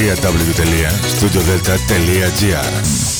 www.studiodelta.gr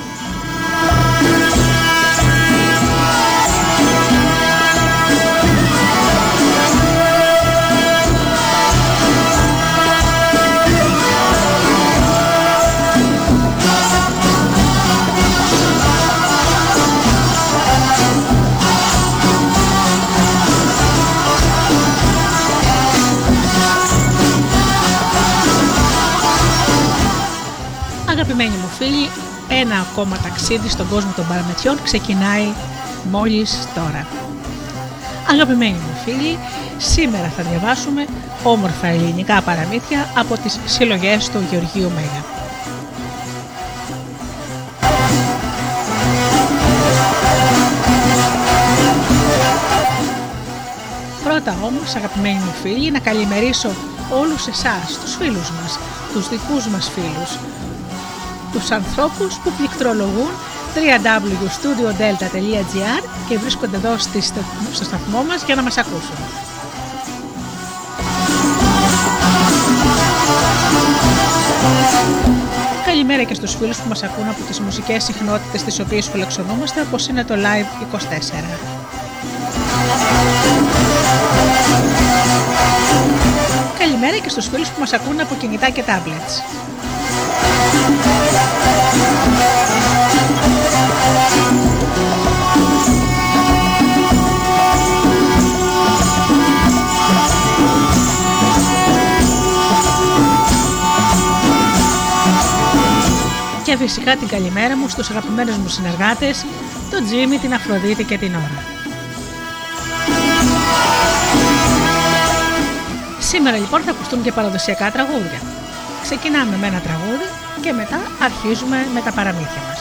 Ένα ακόμα ταξίδι στον κόσμο των παραμετιών ξεκινάει μόλις τώρα. Αγαπημένοι μου φίλοι, σήμερα θα διαβάσουμε όμορφα ελληνικά παραμύθια από τις συλλογές του Γεωργίου Μέγα. Πρώτα όμως, αγαπημένοι μου φίλοι, να καλημερίσω όλους εσάς, τους φίλους μας, τους δικούς μας φίλους, τους ανθρώπους που πληκτρολογούν www.studiodelta.gr και βρίσκονται εδώ στο σταθμό μας για να μας ακούσουν. Καλημέρα και στους φίλους που μας ακούν από τις μουσικές συχνότητες τις οποίες φιλοξενούμαστε όπως είναι το Live 24. Καλημέρα και στους φίλους που μας ακούν από κινητά και tablets. Και φυσικά την καλημέρα μου στους αγαπημένους μου συνεργάτες, τον Τζίμι, την Αφροδίτη και την Ωρα. Σήμερα λοιπόν θα ακουστούν και παραδοσιακά τραγούδια. Ξεκινάμε με ένα τραγούδι και μετά αρχίζουμε με τα παραμύθια μας.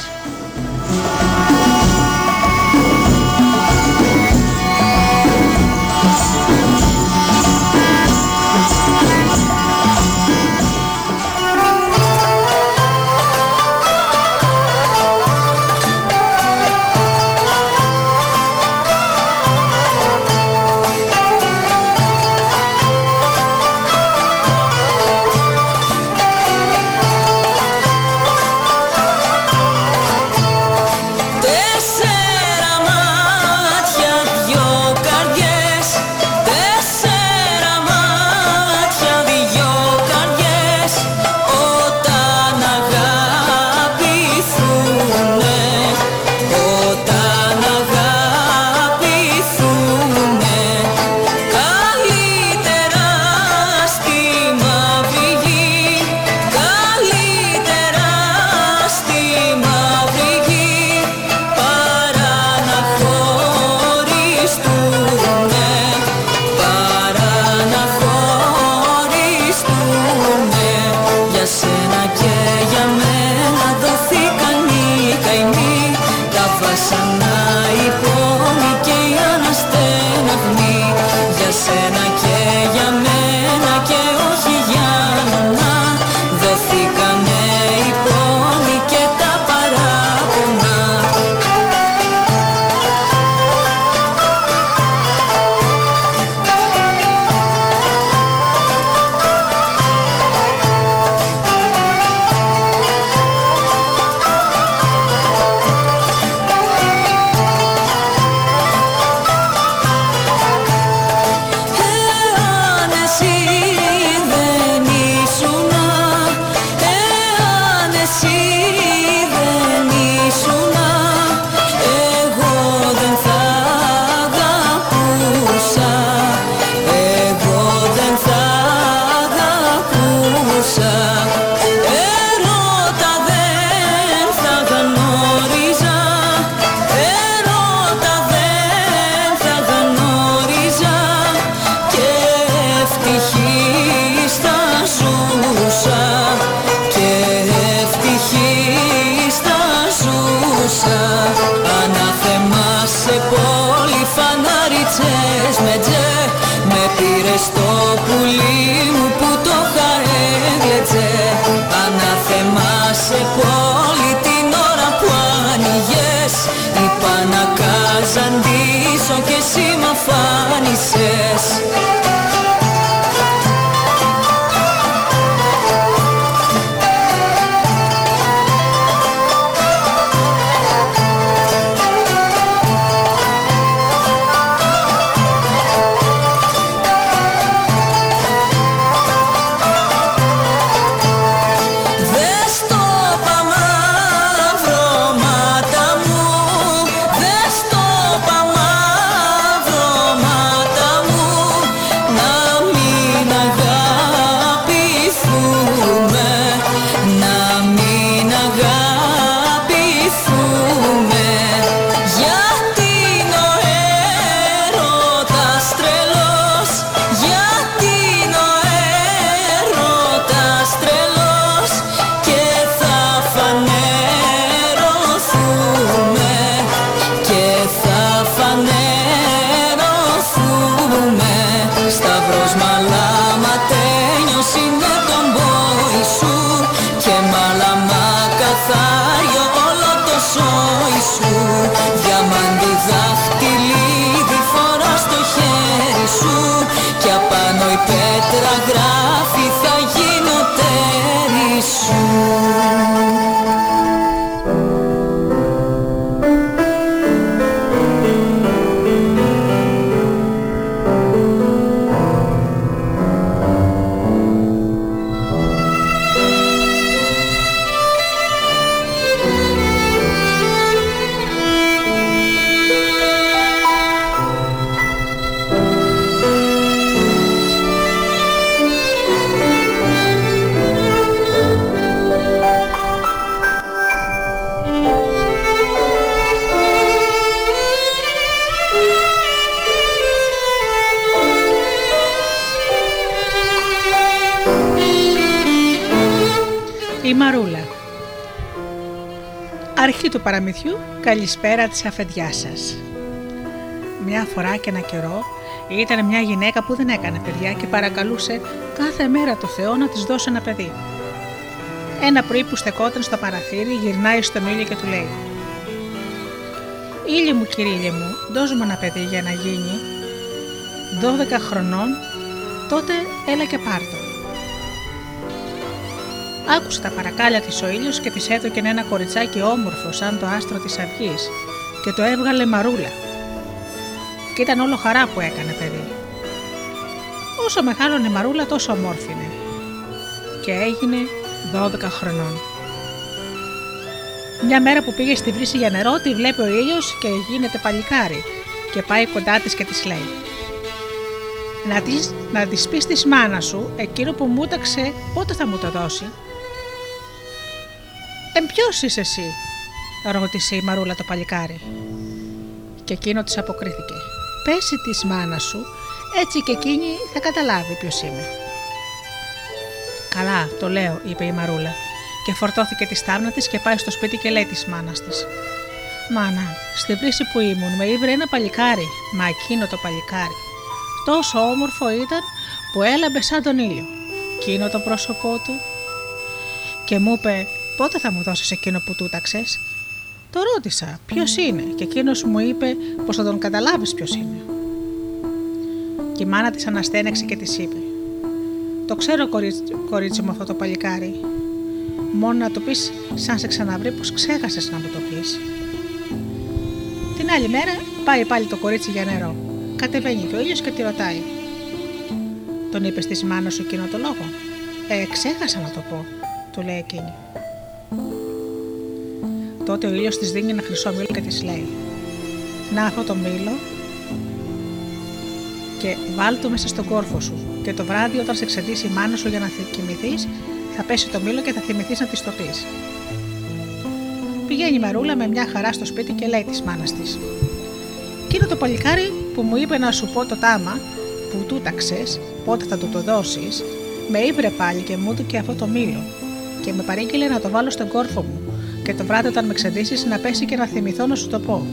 Música του παραμυθιού «Καλησπέρα της αφεντιάς σας». Μια φορά και ένα καιρό ήταν μια γυναίκα που δεν έκανε παιδιά και παρακαλούσε κάθε μέρα το Θεό να της δώσει ένα παιδί. Ένα πρωί που στεκόταν στο παραθύρι γυρνάει στον ήλιο και του λέει «Ήλιο μου κύριε μου, δώσ' μου ένα παιδί για να γίνει 12 χρονών, τότε έλα και πάρτο». Άκουσε τα παρακάλια της ο ήλιος και της έδωκε ένα κοριτσάκι όμορφο σαν το άστρο της αυγής και το έβγαλε μαρούλα. Και ήταν όλο χαρά που έκανε παιδί. Όσο μεγάλωνε η μαρούλα τόσο ομόρφινε και έγινε 12 χρονών. Μια μέρα που πήγε στη βρύση για νερό, τη βλέπει ο ήλιος και γίνεται παλικάρι και πάει κοντά της και της λέει: Να της να της πεις της μάνας σου εκείνο που μου έταξε πότε θα μου το δώσει; «Εμ ποιος είσαι εσύ» ρώτησε η Μαρούλα το παλικάρι. Και εκείνο της αποκρίθηκε «Πέσει της μάνα σου, έτσι και εκείνη θα καταλάβει ποιος είμαι». «Καλά, το λέω», είπε η Μαρούλα και φορτώθηκε τη στάμνα της και πάει στο σπίτι και λέει της μάνας της «Μάνα, στη βρύση που ήμουν με ήβρε ένα παλικάρι, μα εκείνο το παλικάρι. Τόσο όμορφο ήταν που έλαμπε σαν τον ήλιο. Εκείνο το πρόσωπό του και μου είπε πότε θα μου δώσεις εκείνο που τούταξες; Το ρώτησα ποιος είναι και εκείνος μου είπε πως θα τον καταλάβεις ποιος είναι. Και η μάνα της αναστένεξε και της είπε: Το ξέρω, κορίτσι, μου, αυτό το παλικάρι. Μόνο να το πεις, σαν σε ξαναβρει, πως ξέχασες να μου το πεις. Την άλλη μέρα πάει πάλι το κορίτσι για νερό. Κατεβαίνει και ο ήλιος και τη ρωτάει. Τον είπες στη μάνας σου εκείνο το λόγο. Ε, ξέχασα να το πω, του λέει εκείνη. Τότε ο ήλιος της δίνει ένα χρυσό μήλο και της λέει: Να αυτό το μήλο και βάλ το μέσα στον κόρφο σου. Και το βράδυ, όταν σε ξεντήσει η μάνα σου για να κοιμηθείς, θα πέσει το μήλο και θα θυμηθείς να της το πεις. Πηγαίνει η Μαρούλα με μια χαρά στο σπίτι και λέει της μάνας της: Κοίτα το παλικάρι που μου είπε να σου πω το τάμα που τούταξε, πότε θα του το δώσεις, με ήβρε πάλι και μου και αυτό το μήλο και με παρήγγειλε να το βάλω στον κόρφο μου και το βράδυ όταν με ξεδίσει να πέσει και να θυμηθώ να σου το πω.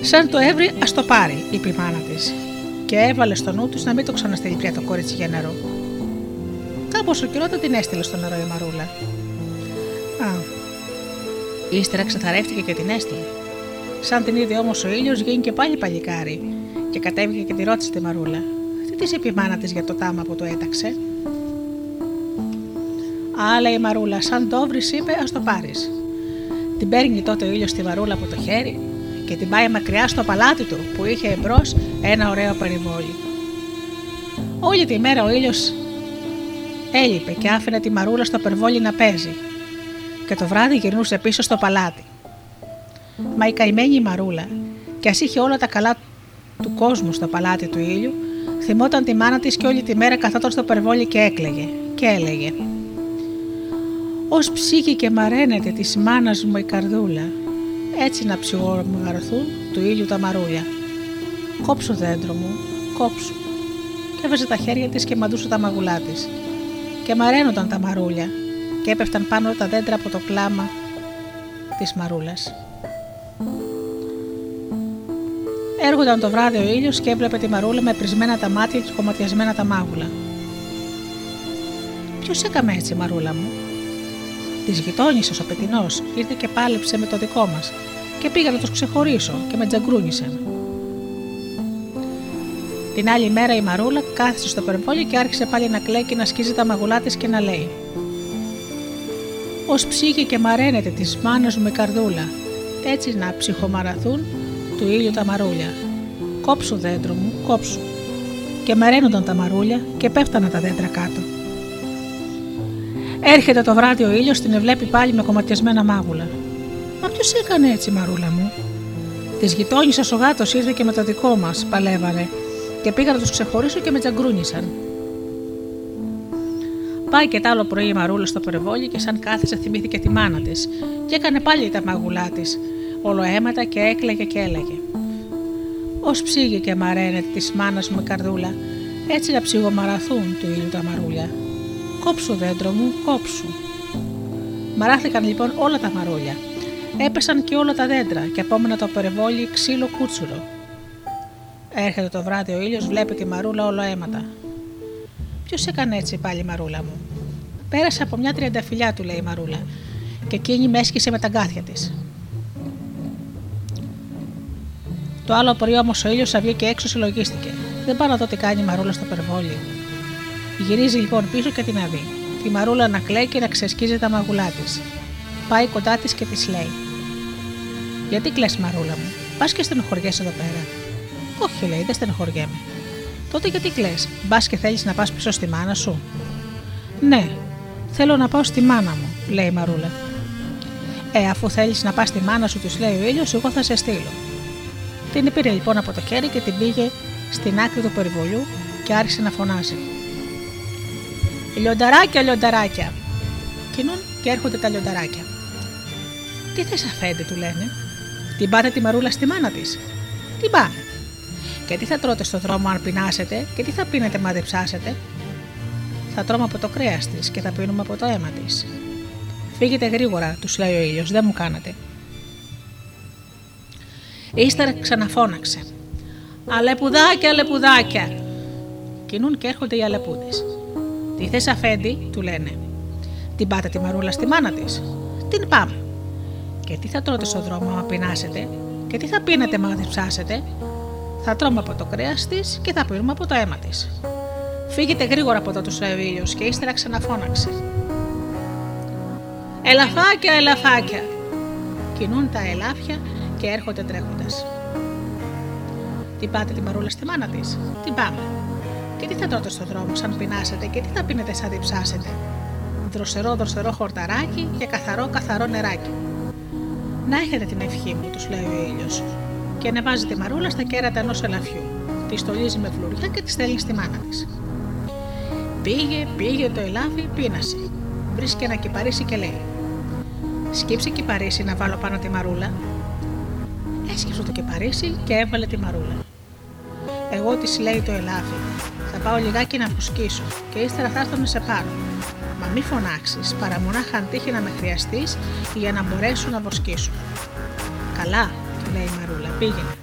Σαν το έβρι, ας το πάρει, είπε η μάνα της, και έβαλε στο νου του να μην το ξαναστείλει πια το κόριτσι για νερό. Κάπως ο καιρό την έστειλε στο νερό η Μαρούλα. Α, ύστερα ξεθαρεύτηκε και την έστειλε. Σαν την είδε όμως ο ήλιος, και πάλι παλικάρι και κατέβηκε και τη ρώτησε τη Μαρούλα. Τι της είπε η μάνα της για το τάμα που το έταξε; Άλλα η Μαρούλα, σαν το βρει, είπε: Α το πάρεις. Την παίρνει τότε ο ήλιος στη Μαρούλα από το χέρι και την πάει μακριά στο παλάτι του που είχε εμπρός ένα ωραίο περιβόλι. Όλη τη μέρα ο ήλιος έλειπε και άφηνε τη Μαρούλα στο περιβόλι να παίζει. Και το βράδυ γυρνούσε πίσω στο παλάτι. Μα η καημένη η Μαρούλα, και ας είχε όλα τα καλά του κόσμου στο παλάτι του ήλιου, θυμόταν τη μάνα της και όλη τη μέρα καθόταν στο περιβόλι και έκλαιγε και έλεγε «Ως ψύχη και μαραίνεται της μάνας μου η καρδούλα, έτσι να ψυχομαγαρθούν του ήλιου τα μαρούλια. Κόψου δέντρο μου, κόψου». Και έβαζε τα χέρια της και μαντούσε τα μαγουλά της. Και μαραίνονταν τα μαρούλια και έπεφταν πάνω τα δέντρα από το κλάμα της μαρούλας. Έρχονταν το βράδυ ο ήλιος και έβλεπε τη μαρούλα με πρισμένα τα μάτια και κομματιασμένα τα μάγουλα. Ποιος έκαμε έτσι, μαρούλα μου; Της γειτόνισε ο πετεινός, ήρθε και πάλεψε με το δικό μας και πήγα να τους ξεχωρίσω και με τζαγκρούνισε. Την άλλη μέρα η Μαρούλα κάθισε στο περιβόλι και άρχισε πάλι να κλαίει και να σκίζει τα μαγουλά της και να λέει: Ω ψύχη και μαραίνεται τη μάνα μου η καρδούλα, έτσι να ψυχομαραθούν του ήλιου τα μαρούλια. Κόψου δέντρο μου, κόψου. Και μαραίνονταν τα μαρούλια και πέφτανα τα δέντρα κάτω. Έρχεται το βράδυ ο ήλιος, την ευλέπει πάλι με κομματιασμένα μάγουλα. Μα ποιος έκανε έτσι, μαρούλα μου; Της γειτόνισσας ο γάτος ήρθε και με το δικό μας, παλεύανε, και πήγα να τους ξεχωρίσω και με τζαγκρούνισαν. Πάει και τ' άλλο πρωί η Μαρούλα στο περιβόλι και σαν κάθισε θυμήθηκε τη μάνα της και έκανε πάλι τα μαγουλά της ολοέματα και έκλαιγε και έλεγε «Ως ψήγε και μαραίνεται της μάνας μου καρδούλα, έτσι να ψυγομαραθούν του ήλιου τα μαρούλια. Κόψου δέντρο μου, κόψου». Μαράθηκαν λοιπόν όλα τα μαρούλια. Έπεσαν και όλα τα δέντρα και απόμενα το περιβόλι ξύλο κούτσουρο. Έρχεται το βράδυ ο ήλιος, βλέπει τη μαρούλα όλο αίματα. Ποιος έκανε έτσι πάλι η μαρούλα μου; Πέρασε από μια τριανταφυλιά του, λέει η μαρούλα, και εκείνη με έσκησε με τα γκάθια της. Το άλλο πρωί όμως ο ήλιος βγήκε και έξω συλλογίστηκε. Δεν πάω να δω τι κάνει η μαρούλα στο περβόλι. Γυρίζει λοιπόν πίσω και την αδεί. Τη μαρούλα να κλαίει και να ξεσκίζει τα μαγουλά της. Πάει κοντά της και της λέει: Γιατί κλε, μαρούλα μου, πας και στενοχωριέσαι εδώ πέρα. Όχι, λέει, δεν στενοχωριέμαι. Τότε γιατί κλε, μπας και θέλεις να πας πίσω στη μάνα σου. Ναι, θέλω να πάω στη μάνα μου, λέει η μαρούλα. Ε, αφού θέλεις να πας στη μάνα σου, της λέει ο ήλιος, εγώ θα σε στείλω. Την πήρε λοιπόν από το χέρι και την πήγε στην άκρη του περιβολιού και άρχισε να φωνάζει. Λιονταράκια, λιονταράκια. Κινούν και έρχονται τα λιονταράκια. Τι θες, Αφέντη, του λένε. Την πάτε τη μαρούλα στη μάνα της. Την πάμε. Και τι θα τρώτε στο δρόμο αν πεινάσετε και τι θα πίνετε μα δεν ψάσετε. Θα τρώμε από το κρέας της και θα πίνουμε από το αίμα της. Φύγετε γρήγορα, τους λέει ο ήλιος, δεν μου κάνατε. Ύστερα ξαναφώναξε. Αλεπουδάκια, αλεπουδάκια. Κινούν και έρχονται οι αλεπούδες. Τι θες, Αφέντη, του λένε. Την πάτε τη μαρούλα στη μάνα της. Την πάμε. Και τι θα τρώτε στον δρόμο άμα πεινάσετε, και τι θα πίνετε μα ψάσετε. Θα τρώμε από το κρέας της και θα πίνουμε από το αίμα της. Φύγετε γρήγορα από εδώ τους ήλιο και ύστερα ξαναφώναξε. Ελαφάκια, ελαφάκια. Κινούν τα ελάφια και έρχονται τρέχοντας. Τι πάτε τη μαρούλα στη μάνα της, την πάμε. Και τι θα τρώτε στον δρόμο σαν πεινάσετε και τι θα πίνετε σαν διψάσετε. Δροσερό, δροσερό χορταράκι και καθαρό, καθαρό νεράκι. Να έχετε την ευχή μου, τους λέει ο ήλιος. Και ανεβάζει τη μαρούλα στα κέρατα ενός ελαφιού. Τη στολίζει με φλουριά και τη στέλνει στη μάνα της. Πήγε, πήγε το ελάφι, πείνασε. Βρίσκει ένα κυπαρίσι και λέει: Σκύψε κυπαρίσι να βάλω πάνω τη μαρούλα, Έσκυψε το κεπαρίσι και έβαλε τη μαρούλα. Εγώ της λέει το ελάφι. Θα πάω λιγάκι να αποσκήσω και ύστερα θα έρθω να σε πάρω. Μα μη φωνάξεις, παρά μονάχα αν τύχει να με χρειαστείς για να μπορέσω να βοσκήσω. Καλά, του λέει η Μαρούλα, πήγαινε.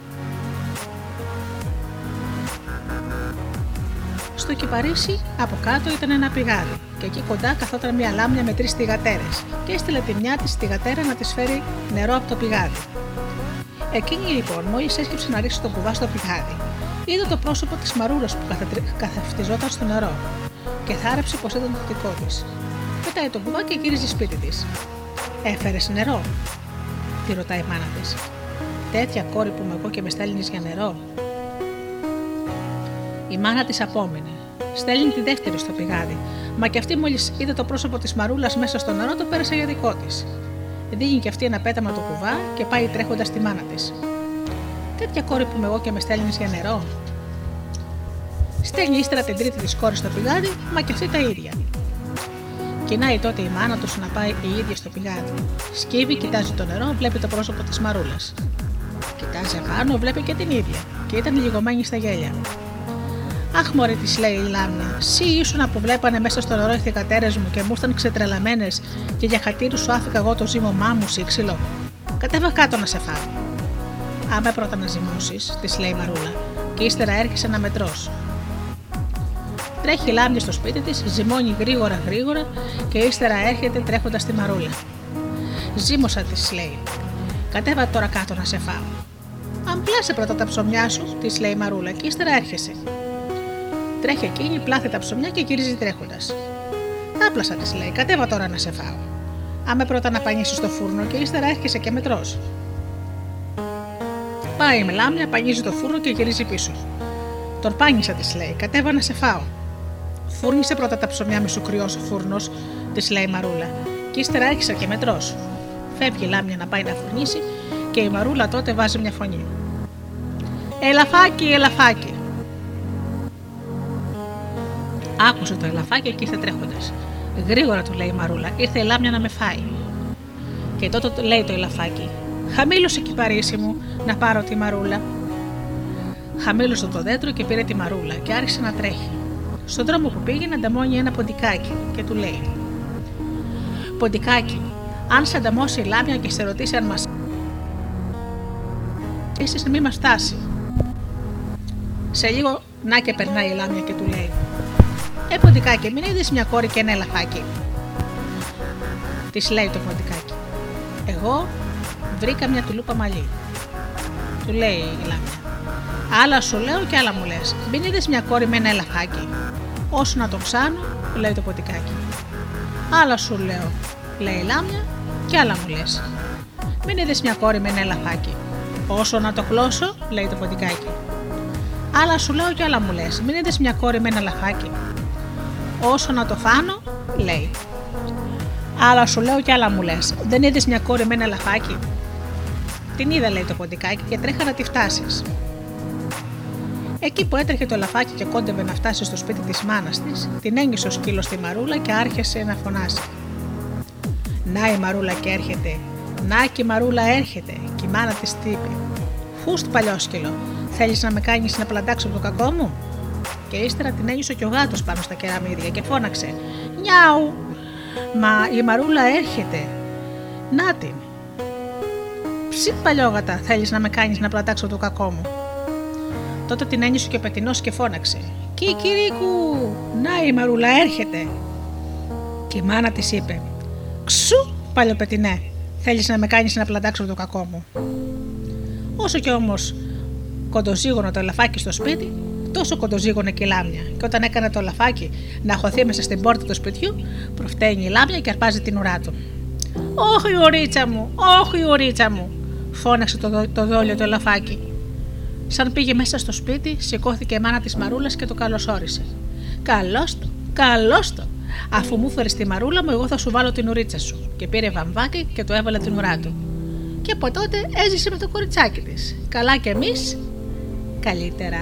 Στο κυπαρίσι από κάτω ήταν ένα πηγάδι και εκεί κοντά καθόταν μια λάμια με τρεις θυγατέρε και έστειλε τη μια της θυγατέρα να της φέρει νερό από το πηγάδι. Εκείνη λοιπόν, μόλις έσκυψε να ρίξει το κουβά στο πηγάδι, είδε το πρόσωπο της Μαρούλας που καθευτιζόταν στο νερό και θάρεψε πως ήταν το δικό της. Πετάει το κουβά και γύριζε σπίτι της. Έφερες νερό, τη ρωτάει η μάνα της. Τέτοια κόρη που με εγώ και με στέλνεις για νερό. Η μάνα της απόμεινε. Στέλνει τη δεύτερη στο πηγάδι, μα και αυτή μόλις είδε το πρόσωπο της Μαρούλας μέσα στο νερό, το πέρασε για δικό της. Δίνει και αυτή ένα πέταμα το κουβά και πάει τρέχοντας στη μάνα της. Τέτοια κόρη που με εγώ και με στέλνεις για νερό. Στέλνει ύστερα την τρίτη της κόρης στο πηγάδι, μα και αυτή τα ίδια. Κοινάει τότε η μάνα του να πάει η ίδια στο πηγάδι. Σκύβει, κοιτάζει το νερό, βλέπει το πρόσωπο της Μαρούλας. Κοιτάζει απάνω, βλέπει και την ίδια και ήταν λιγωμένη στα γέλια. Αχ, μωρέ, της λέει η Λάμια. Σύ ήσουν που βλέπανε μέσα στο νερό οι θηκατέρε μου και μου ήρθαν ξετρελαμένες και για χατήρους σου άφηκα εγώ το ζύμωμά μου σύξυλο. Κατέβα κάτω να σε φάω. Άμα πρώτα να ζυμώσεις, της λέει η Μαρούλα, και ύστερα έρχεσαι να μετρώ. Τρέχει η Λάμια στο σπίτι της, ζυμώνει γρήγορα γρήγορα και ύστερα έρχεται τρέχοντας στη Μαρούλα. Ζήμωσα, της λέει. Κατέβα τώρα κάτω να σε φάω. Αν πλάσε πρώτα τα ψωμιά σου, της λέει η Μαρούλα, και ύστερα έρχεσαι. Τρέχει εκείνη, πλάθει τα ψωμιά και γυρίζει τρέχοντας. Άπλασα, της λέει, κατέβα τώρα να σε φάω. Άμε πρώτα να πανίσει στο φούρνο και ύστερα έρχεσαι και μετρός. Πάει με λάμια, πανίζει το φούρνο και γυρίζει πίσω. Τον πάνισα, της λέει, κατέβα να σε φάω. Φούρνησε πρώτα τα ψωμιά με σου κρυό ο φούρνος, της λέει η Μαρούλα, και ύστερα έρχεσαι και μετρός. Φεύγει η λάμια να πάει να φουρνήσει και η Μαρούλα τότε βάζει μια φωνή. Ελαφάκι, ελαφάκι. Άκουσε το ελαφάκι και ήρθε τρέχοντας. Γρήγορα του λέει η Μαρούλα, ήρθε η λάμια να με φάει. Και τότε λέει το ελαφάκι, Χαμήλωσε παρίσι μου να πάρω τη Μαρούλα. Χαμήλωσε το δέντρο και πήρε τη Μαρούλα και άρχισε να τρέχει. Στον δρόμο που πήγαινε ανταμώνει ένα ποντικάκι και του λέει: Ποντικάκι, αν σε ανταμώσει η λάμια και σε ρωτήσει αν μας. Ίσως να μην μας φτάσει. Σε λίγο να και περνάει η λάμια και του λέει: Ε, ποντικάκι, μην είδες μια κόρη και ένα ελαφάκι. Της λέει το ποντικάκι. Εγώ βρήκα μια τουλούπα μαλλί. Του λέει η λάμια. Άλλα σου λέω και άλλα μου λες. Μην είδες μια κόρη με ένα ελαφάκι. Όσο να το ψάνω, λέει το ποντικάκι. Άλλα σου λέω, λέει η λάμια και άλλα μου λες. Μην είδες μια κόρη με ένα ελαφάκι. Όσο να το κλώσω, λέει το ποντικάκι. Άλλα σου λέω και άλλα μου λες. Μην είδες μια κόρη με ένα λαφάκι. Όσο να το φάνω, λέει. Άλλα σου λέω και άλλα μου λες. Δεν είδες μια κόρη με ένα λαφάκι. Την είδα, λέει το ποντικάκι, και τρέχα να τη φτάσεις. Εκεί που έτρεχε το λαφάκι και κόντευε να φτάσει στο σπίτι της μάνας της, την έγγισε ο σκύλος στη μαρούλα και άρχισε να φωνάσει. Να η μαρούλα και έρχεται, να και η μαρούλα έρχεται, και η μάνα της τύπη. Φούστ παλιόσκυλο, θέλεις να με κάνεις να πλαντάξω το κακό μου; Και ύστερα την ένιωσε και ο γάτος πάνω στα κεραμίδια και φώναξε. Νιάου! Μα η μαρούλα έρχεται. Να την. Ψι παλιόγατα, θέλεις να με κάνεις να πλατάξω το κακό μου. Τότε την ένιωσε και ο πετεινός και φώναξε. Κικυρίκου! Να η μαρούλα έρχεται. Και η μάνα της είπε: Ξου, παλιοπετινέ, θέλεις να με κάνεις να πλατάξω το κακό μου. Όσο κι όμως κοντοζίγωνο το ελαφάκι στο σπίτι, τόσο κοντοζίγωνε και η λάμια. Και όταν έκανε το ελαφάκι να χωθεί μέσα στην πόρτα του σπιτιού, προφταίνει η λάμια και αρπάζει την ουρά του. Όχι, ουρίτσα μου, όχι, ουρίτσα μου, φώναξε το, δο, το δόλιο το ελαφάκι. Σαν πήγε μέσα στο σπίτι, σηκώθηκε η μάνα της Μαρούλας και το καλωσόρισε. Καλώς το, καλώς το. Αφού μου φέρεις τη μαρούλα μου, εγώ θα σου βάλω την ουρίτσα σου. Και πήρε βαμβάκι και το έβαλε την ουρά του. Και από τότε έζησε με το κοριτσάκι της. Καλά κι εμείς, καλύτερα.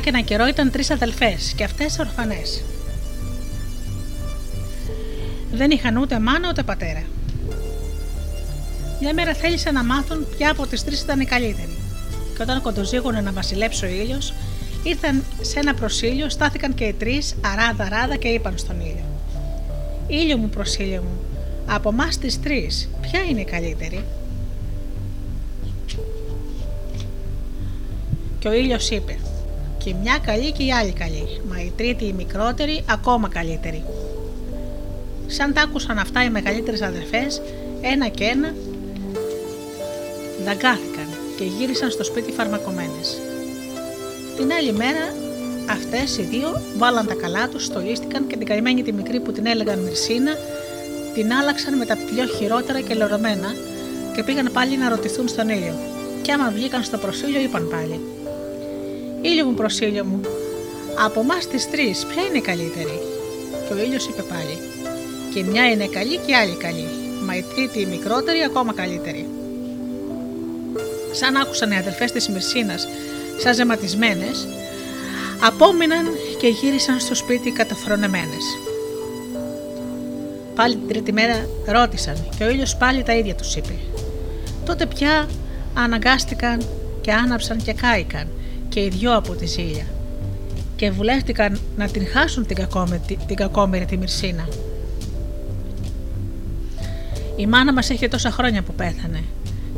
και ένα καιρό ήταν τρεις αδελφές και αυτές ορφανές. Δεν είχαν ούτε μάνα ούτε πατέρα. Μια μέρα θέλησαν να μάθουν ποια από τις τρεις ήταν η καλύτερη. Και όταν κοντοζήγωνε να βασιλέψει ο ήλιος, ήρθαν σε ένα προσήλιο, στάθηκαν και οι τρεις αράδα-αράδα και είπαν στον ήλιο. Ήλιο μου προσήλιο μου, από εμάς τις τρεις, ποια είναι η καλύτερη; Και ο ήλιος είπε και μια καλή και η άλλη καλή. Μα η τρίτη, η μικρότερη, ακόμα καλύτερη. Σαν τα άκουσαν αυτά οι μεγαλύτερες αδερφές, ένα και ένα δαγκάθηκαν και γύρισαν στο σπίτι φαρμακομένες. Την άλλη μέρα αυτές οι δύο βάλαν τα καλά τους, στολίστηκαν και την καημένη τη μικρή που την έλεγαν Μυρσίνα την άλλαξαν με τα πιο χειρότερα και λερωμένα και πήγαν πάλι να ρωτηθούν στον ήλιο. Και άμα βγήκαν στο προσήλιο, είπαν πάλι: Ήλιο μου, προσήλιο μου, από εμάς τις τρεις, ποια είναι η καλύτερη; Και ο ήλιος είπε πάλι: Και μια είναι καλή και η άλλη καλή. Μα η τρίτη, η μικρότερη, ακόμα καλύτερη. Σαν άκουσαν οι αδελφές της Μυρσίνας, σαν ζεματισμένες, απόμειναν και γύρισαν στο σπίτι καταφρονεμένες. Πάλι την τρίτη μέρα ρώτησαν και ο ήλιος πάλι τα ίδια τους είπε. Τότε πια αναγκάστηκαν και άναψαν και κάηκαν και οι δυο από τη ζήλια και βουλεύτηκαν να την χάσουν την κακόμερη, την κακόμερη τη Μυρσίνα. Η μάνα μας έχει τόσα χρόνια που πέθανε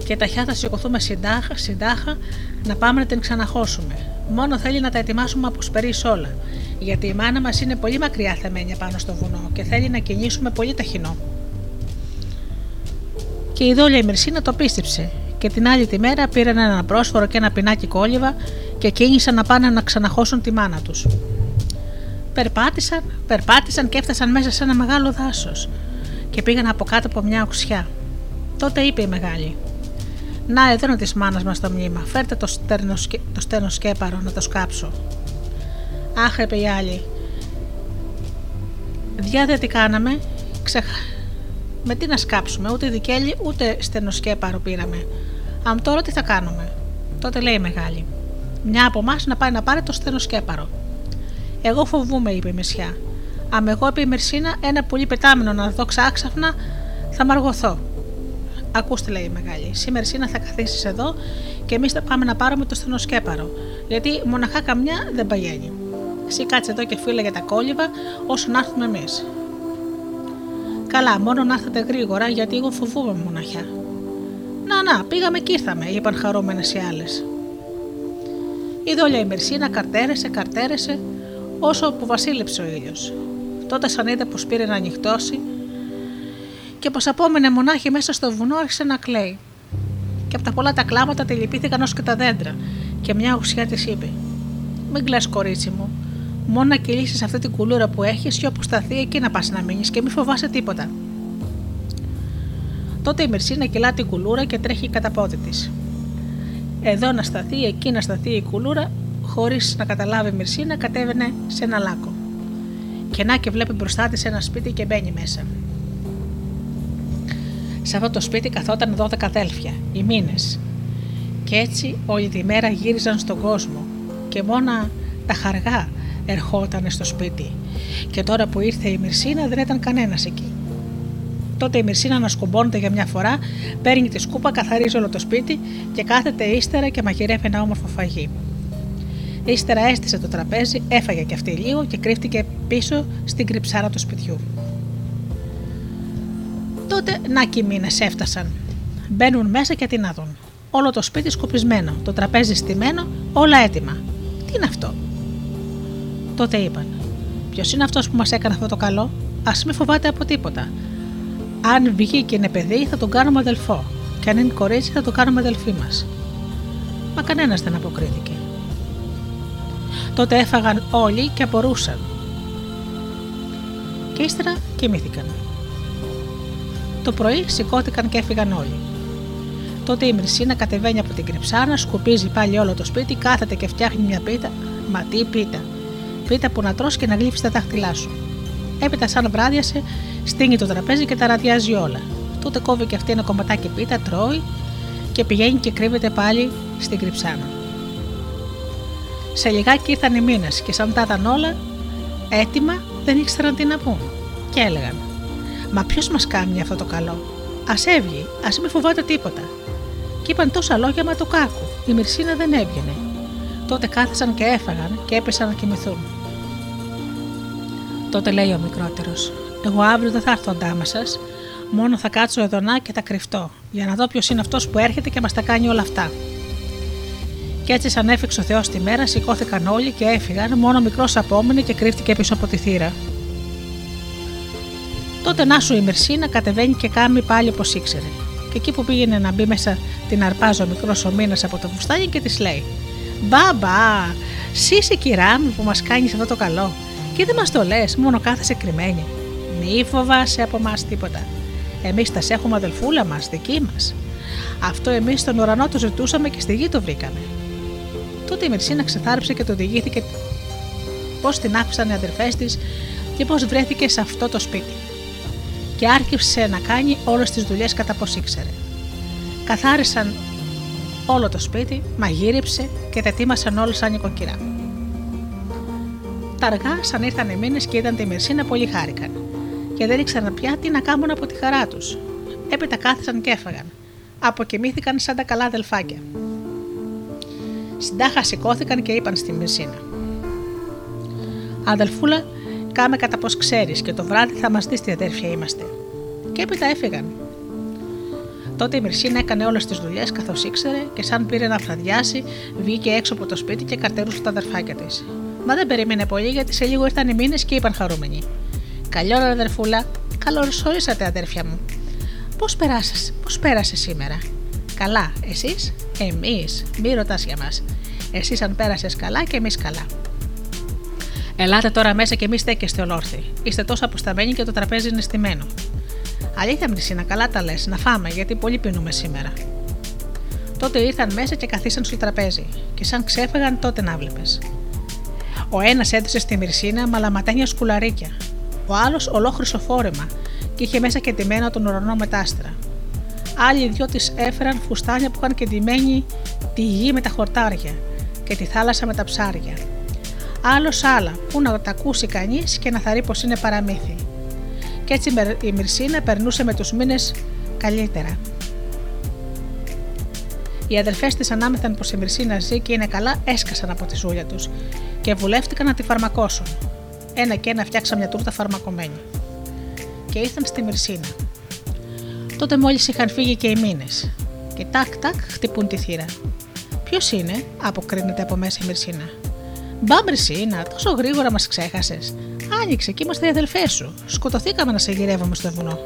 και ταχιά θα σηκωθούμε συντάχα, συντάχα να πάμε να την ξαναχώσουμε. Μόνο θέλει να τα ετοιμάσουμε από σπερί όλα, γιατί η μάνα μας είναι πολύ μακριά θεμένια πάνω στο βουνό και θέλει να κινήσουμε πολύ ταχυνό. Και η δόλια η Μυρσίνα το πίστεψε και την άλλη τη μέρα πήραν ένα πρόσφορο και ένα πινάκι κόλληβα και κίνησαν να πάνε να ξαναχώσουν τη μάνα τους. Περπάτησαν, περπάτησαν και έφτασαν μέσα σε ένα μεγάλο δάσος και πήγαν από κάτω από μια οξιά. Τότε είπε η μεγάλη: Να, εδώ είναι της μάνας μας το μνήμα. Φέρτε το, στέρνο, το στένο σκέπαρο να το σκάψω. Αχ, είπε η άλλη. Διά τι κάναμε, ξεχα... Με τι να σκάψουμε, ούτε δικέλη ούτε στενοσκέπαρο πήραμε. Αν τώρα τι θα κάνουμε. Τότε λέει η μεγάλη. Μια από εμάς να πάει να πάρει το στενοσκέπαρο. Εγώ φοβούμαι, είπε η Μεσιά. Αν εγώ, είπε η Μερσίνα, ένα πουλί πετάμενο να δω ξάξαφνα, θα μαργωθώ. Ακούστε, λέει η μεγάλη. Σήμερα Μερσίνα θα καθίσεις εδώ και εμείς θα πάμε να πάρουμε το στενοσκέπαρο. Γιατί μοναχά καμιά δεν παγαίνει. Εσύ κάτσε εδώ και φίλε για τα κόλληβα όσο να έρθουμε εμείς. Καλά, μόνο να έρθετε γρήγορα γιατί εγώ φοβούμαι μοναχιά. Να, να, πήγαμε και ήρθαμε, είπαν χαρούμενες οι άλλες. Η δόλια η Μερσίνα καρτέρεσε, καρτέρεσε, όσο που βασίλεψε ο ήλιος. Τότε, σαν είδε πως πήρε να ανοιχτώσει και πως απόμενε μονάχη μέσα στο βουνό, άρχισε να κλαίει. Και από τα πολλά τα κλάματα τη λυπήθηκαν ως και τα δέντρα, και μια ουσιά της είπε: Μην κλαις κορίτσι μου, Μόνο να κυλήσεις αυτή την κουλούρα που έχεις και όπου σταθεί εκεί να πας να μείνεις και μην φοβάσαι τίποτα. Τότε η Μυρσίνα κυλά την κουλούρα και τρέχει κατά πόδι της. Εδώ να σταθεί, εκεί να σταθεί η κουλούρα, χωρίς να καταλάβει η Μυρσίνα, κατέβαινε σε ένα λάκκο. Και να και βλέπει μπροστά της ένα σπίτι και μπαίνει μέσα. Σε αυτό το σπίτι καθόταν 12 αδέλφια, οι μήνες. Και έτσι όλη τη μέρα γύριζαν στον κόσμο και μόνα τα χαργά ερχόταν στο σπίτι. Και τώρα που ήρθε η Μυρσίνα δεν ήταν κανένας εκεί. Τότε η Μυρσίνα ανασκουμπώνεται για μια φορά, παίρνει τη σκούπα, καθαρίζει όλο το σπίτι και κάθεται ύστερα και μαγειρεύει ένα όμορφο φαγί. Ύστερα έστησε το τραπέζι, έφαγε και αυτή λίγο και κρύφτηκε πίσω στην κρυψάρα του σπιτιού. Τότε να και οι μήνες έφτασαν. Μπαίνουν μέσα και τι να δουν. Όλο το σπίτι σκουπισμένο, το τραπέζι στημένο, όλα έτοιμα. Τι είναι αυτό, Τότε είπαν: Ποιος είναι αυτός που μας έκανε αυτό το καλό, ας μην φοβάται από τίποτα. Αν βγει και είναι παιδί, θα τον κάνουμε αδελφό. Και αν είναι κορίτσι, θα το κάνουμε αδελφή μας. Μα κανένας δεν αποκρίθηκε. Τότε έφαγαν όλοι και απορούσαν. Και ύστερα κοιμήθηκαν. Το πρωί σηκώθηκαν και έφυγαν όλοι. Τότε η Μυρσίνα κατεβαίνει από την κρυψάνα, σκουπίζει πάλι όλο το σπίτι, κάθεται και φτιάχνει μια πίτα. Μα τι πίτα, πίτα που να τρώσει και να γλύφεις τα δάχτυλά σου. Έπειτα, σαν βράδιασε, στείνει το τραπέζι και τα ραδιάζει όλα. Τότε κόβει και αυτή ένα κομματάκι πίτα, τρώει και πηγαίνει και κρύβεται πάλι στην κρυψάνα. Σε λιγάκι ήρθαν οι μήνες και σαν τα ήταν όλα έτοιμα, δεν ήξεραν τι να πούν. Και έλεγαν: Μα ποιος μας κάνει αυτό το καλό; Α έβγει, ας μην φοβάται τίποτα. Και είπαν τόσα λόγια μα το κάκου. Η Μυρσίνα δεν έβγαινε. Τότε κάθισαν και έφαγαν και έπεσαν να κοιμηθούν. Τότε λέει ο μικρότερος: Εγώ αύριο δεν θα έρθω αντάμα σας, μόνο θα κάτσω εδώ να και θα κρυφτώ, για να δω ποιος είναι αυτός που έρχεται και μας τα κάνει όλα αυτά. Και έτσι, σαν έφυξε ο Θεός τη μέρα, σηκώθηκαν όλοι και έφυγαν, μόνο μικρός απόμενε και κρύφτηκε πίσω από τη θύρα. Τότε να σου η Μερσίνα κατεβαίνει και κάμει πάλι όπως ήξερε. Και εκεί που πήγαινε να μπει μέσα την αρπάζω μικρός ο μήνας από το φουστάνι και της λέει: Μπαμπά, σύσε κυρά μου που μας κάνεις αυτό το καλό. Και δεν μας το λες, μόνο κάθεσαι κρυμμένη. Μη φοβάσαι από εμά τίποτα. Εμείς τα έχουμε αδελφούλα μας, δική μας. Αυτό εμείς στον ουρανό το ζητούσαμε και στη γη το βρήκαμε. Τότε η Μερσίνα ξεθάριψε και το οδηγήθηκε πώς την άφησαν οι αδερφές της και πώς βρέθηκε σε αυτό το σπίτι. Και άρχισε να κάνει όλες τις δουλειές κατά πώς ήξερε. Καθάρισαν όλο το σπίτι, μαγείριψε και τα ετοίμασαν όλα σαν νοικοκυρά. Τα αργά, σαν ήρθαν οι μήνες και είδαν τη Μερσίνα, πολύ χάρηκαν και δεν ήξεραν πια τι να κάνουν από τη χαρά τους. Έπειτα κάθισαν και έφαγαν. Αποκοιμήθηκαν σαν τα καλά αδελφάκια. Συντάχα σηκώθηκαν και είπαν στη Μερσίνα. Αδελφούλα, κάμε κατά πώ ξέρεις και το βράδυ θα μας δεις τι αδέρφια είμαστε. Και έπειτα έφυγαν. Τότε η Μερσίνα έκανε όλες τις δουλειές καθώς ήξερε και σαν πήρε να φραδιάσει, βγήκε έξω από το σπίτι και καρτερούσε τα αδερφάκια της. Μα δεν περίμενε πολύ γιατί σε λίγο ήρθαν οι μήνες και είπαν χαρούμενοι. Καλή αδερφούλα, καλώς ορίσατε, αδέρφια μου. Πώς πέρασε, πώς πέρασες σήμερα; Καλά, εσείς, εμείς, μη ρωτάς για μας. Εσύ αν πέρασες καλά και εμείς καλά. Ελάτε τώρα μέσα και μη στέκεστε ολόρθιοι. Είστε τόσο αποσταμένοι και το τραπέζι είναι στημένο. Αλήθεια, Μρυσίνα, καλά τα λες, να φάμε, γιατί πολύ πίνουμε σήμερα. Τότε ήρθαν μέσα και καθίσαν στο τραπέζι, και σαν ξέφεγαν, τότε να βλέπεις. Ο ένας έδωσε στη Μυρσίνα μαλαματένια σκουλαρίκια, ο άλλος ολόχρυσο φόρεμα και είχε μέσα και ντυμένα τον ουρανό μετάστρα. Άλλοι δυο της έφεραν φουστάνια που είχαν και ντυμένη τη γη με τα χορτάρια και τη θάλασσα με τα ψάρια. Άλλος άλλα, που να τα ακούσει κανείς και να θαρεί πως είναι παραμύθι. Κι έτσι η Μυρσίνα περνούσε με τους μήνες καλύτερα. Οι αδερφέ της ανάμεθαν πως η Μυρσίνα ζει και είναι καλά, έσκασαν από τη ζούλια τους και βουλεύτηκαν να τη φαρμακώσουν. Ένα και ένα φτιάξαν μια τούρτα φαρμακομένη. Και ήρθαν στη Μυρσίνα. Τότε μόλις είχαν φύγει και οι μήνες. Και τάκ τάκ χτυπούν τη θύρα. Ποιος είναι, αποκρίνεται από μέσα η Μυρσίνα. Μπα Μυρσίνα, τόσο γρήγορα μας ξέχασες. Άνοιξε και είμαστε οι αδελφές σου. Σκοτωθήκαμε να σε γυρεύουμε στο βουνό.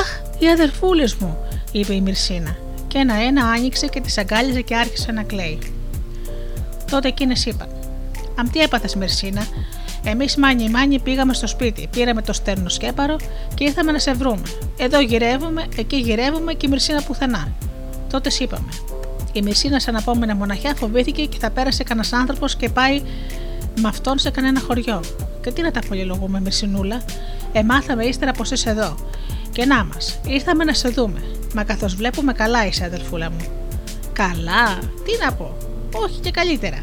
Αχ, οι αδελφούλες μου, είπε η Μυρσίνα. Και ένα-ένα άνοιξε και τη αγκάλιζε και άρχισε να κλαίει. Τότε εκείνες είπαν: Αμ τι έπαθες, Μερσίνα, Εμείς μάνι μάνι πήγαμε στο σπίτι, πήραμε το στέρνο σκέπαρο και ήρθαμε να σε βρούμε. Εδώ γυρεύουμε, εκεί γυρεύουμε και η Μυρσίνα πουθενά. Τότε είπαμε. Η Μυρσίνα, σαν απόμενα μοναχιά, φοβήθηκε και θα πέρασε κανένας άνθρωπος και πάει με αυτόν σε κανένα χωριό. Και τι να τα πολυλογούμε, Μυρσινούλα, εμάθαμε ύστερα πως είσαι εδώ. Και να μας, ήρθαμε να σε δούμε. Μα καθώς βλέπουμε, καλά είσαι, αδελφούλα μου. Καλά, τι να πω, όχι και καλύτερα.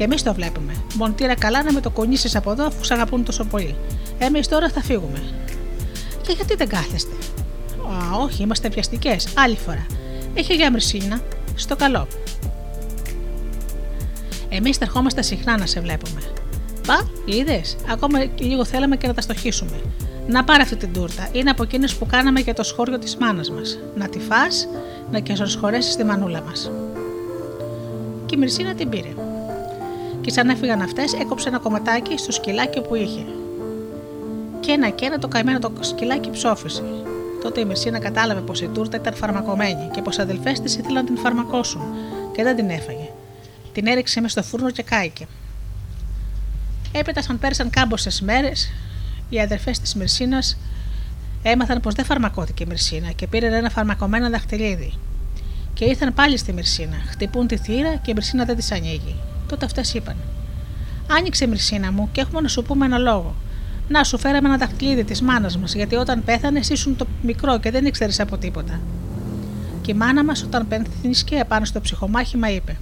Και εμείς το βλέπουμε. Μοντήρα καλά να με το κονίσει από εδώ αφού σ' αγαπούν τόσο πολύ. Εμείς τώρα θα φύγουμε. Και γιατί δεν κάθεστε; Α, όχι, είμαστε πιαστικέ. Άλλη φορά. Έχει για μερσίνα. Στο καλό. Εμείς θα ερχόμαστε συχνά να σε βλέπουμε. Πα, είδες, ακόμα λίγο θέλαμε και να τα στοχίσουμε. Να πάρε αυτή την τούρτα. Είναι από εκείνες που κάναμε για το σχόριο της μάνας μας. Να τη φά, να και χωρέσει τη μανούλα μας. Και η Μυρσίνα την πήρε και σαν έφυγαν αυτές, έκοψε ένα κομματάκι στο σκυλάκι που είχε. Και ένα και ένα το καημένο το σκυλάκι ψόφισε. Τότε η Μερσίνα κατάλαβε πως η τούρτα ήταν φαρμακομένη και πως οι αδελφές της ήθελαν να την φαρμακώσουν και δεν την έφαγε. Την έριξε μες στο φούρνο και κάηκε. Έπειτα, σαν πέρασαν κάμποσε μέρες, οι αδελφές της Μερσίνας έμαθαν πως δεν φαρμακώθηκε η Μερσίνα και πήραν ένα φαρμακομένο δαχτυλίδι. Και ήρθαν πάλι στη Μερσίνα, χτυπούν τη θύρα και η Μερσίνα δεν της ανοίγει. Τότε αυτές είπαν: Άνοιξε η μυρσίνα μου και έχουμε να σου πούμε ένα λόγο. Να σου φέραμε ένα δαχτυλίδι της μάνας μας, γιατί όταν πέθανε ήσουν το μικρό και δεν ήξερες από τίποτα. Και η μάνα μας, όταν πένθυνσκε επάνω στο ψυχομάχημα, είπε: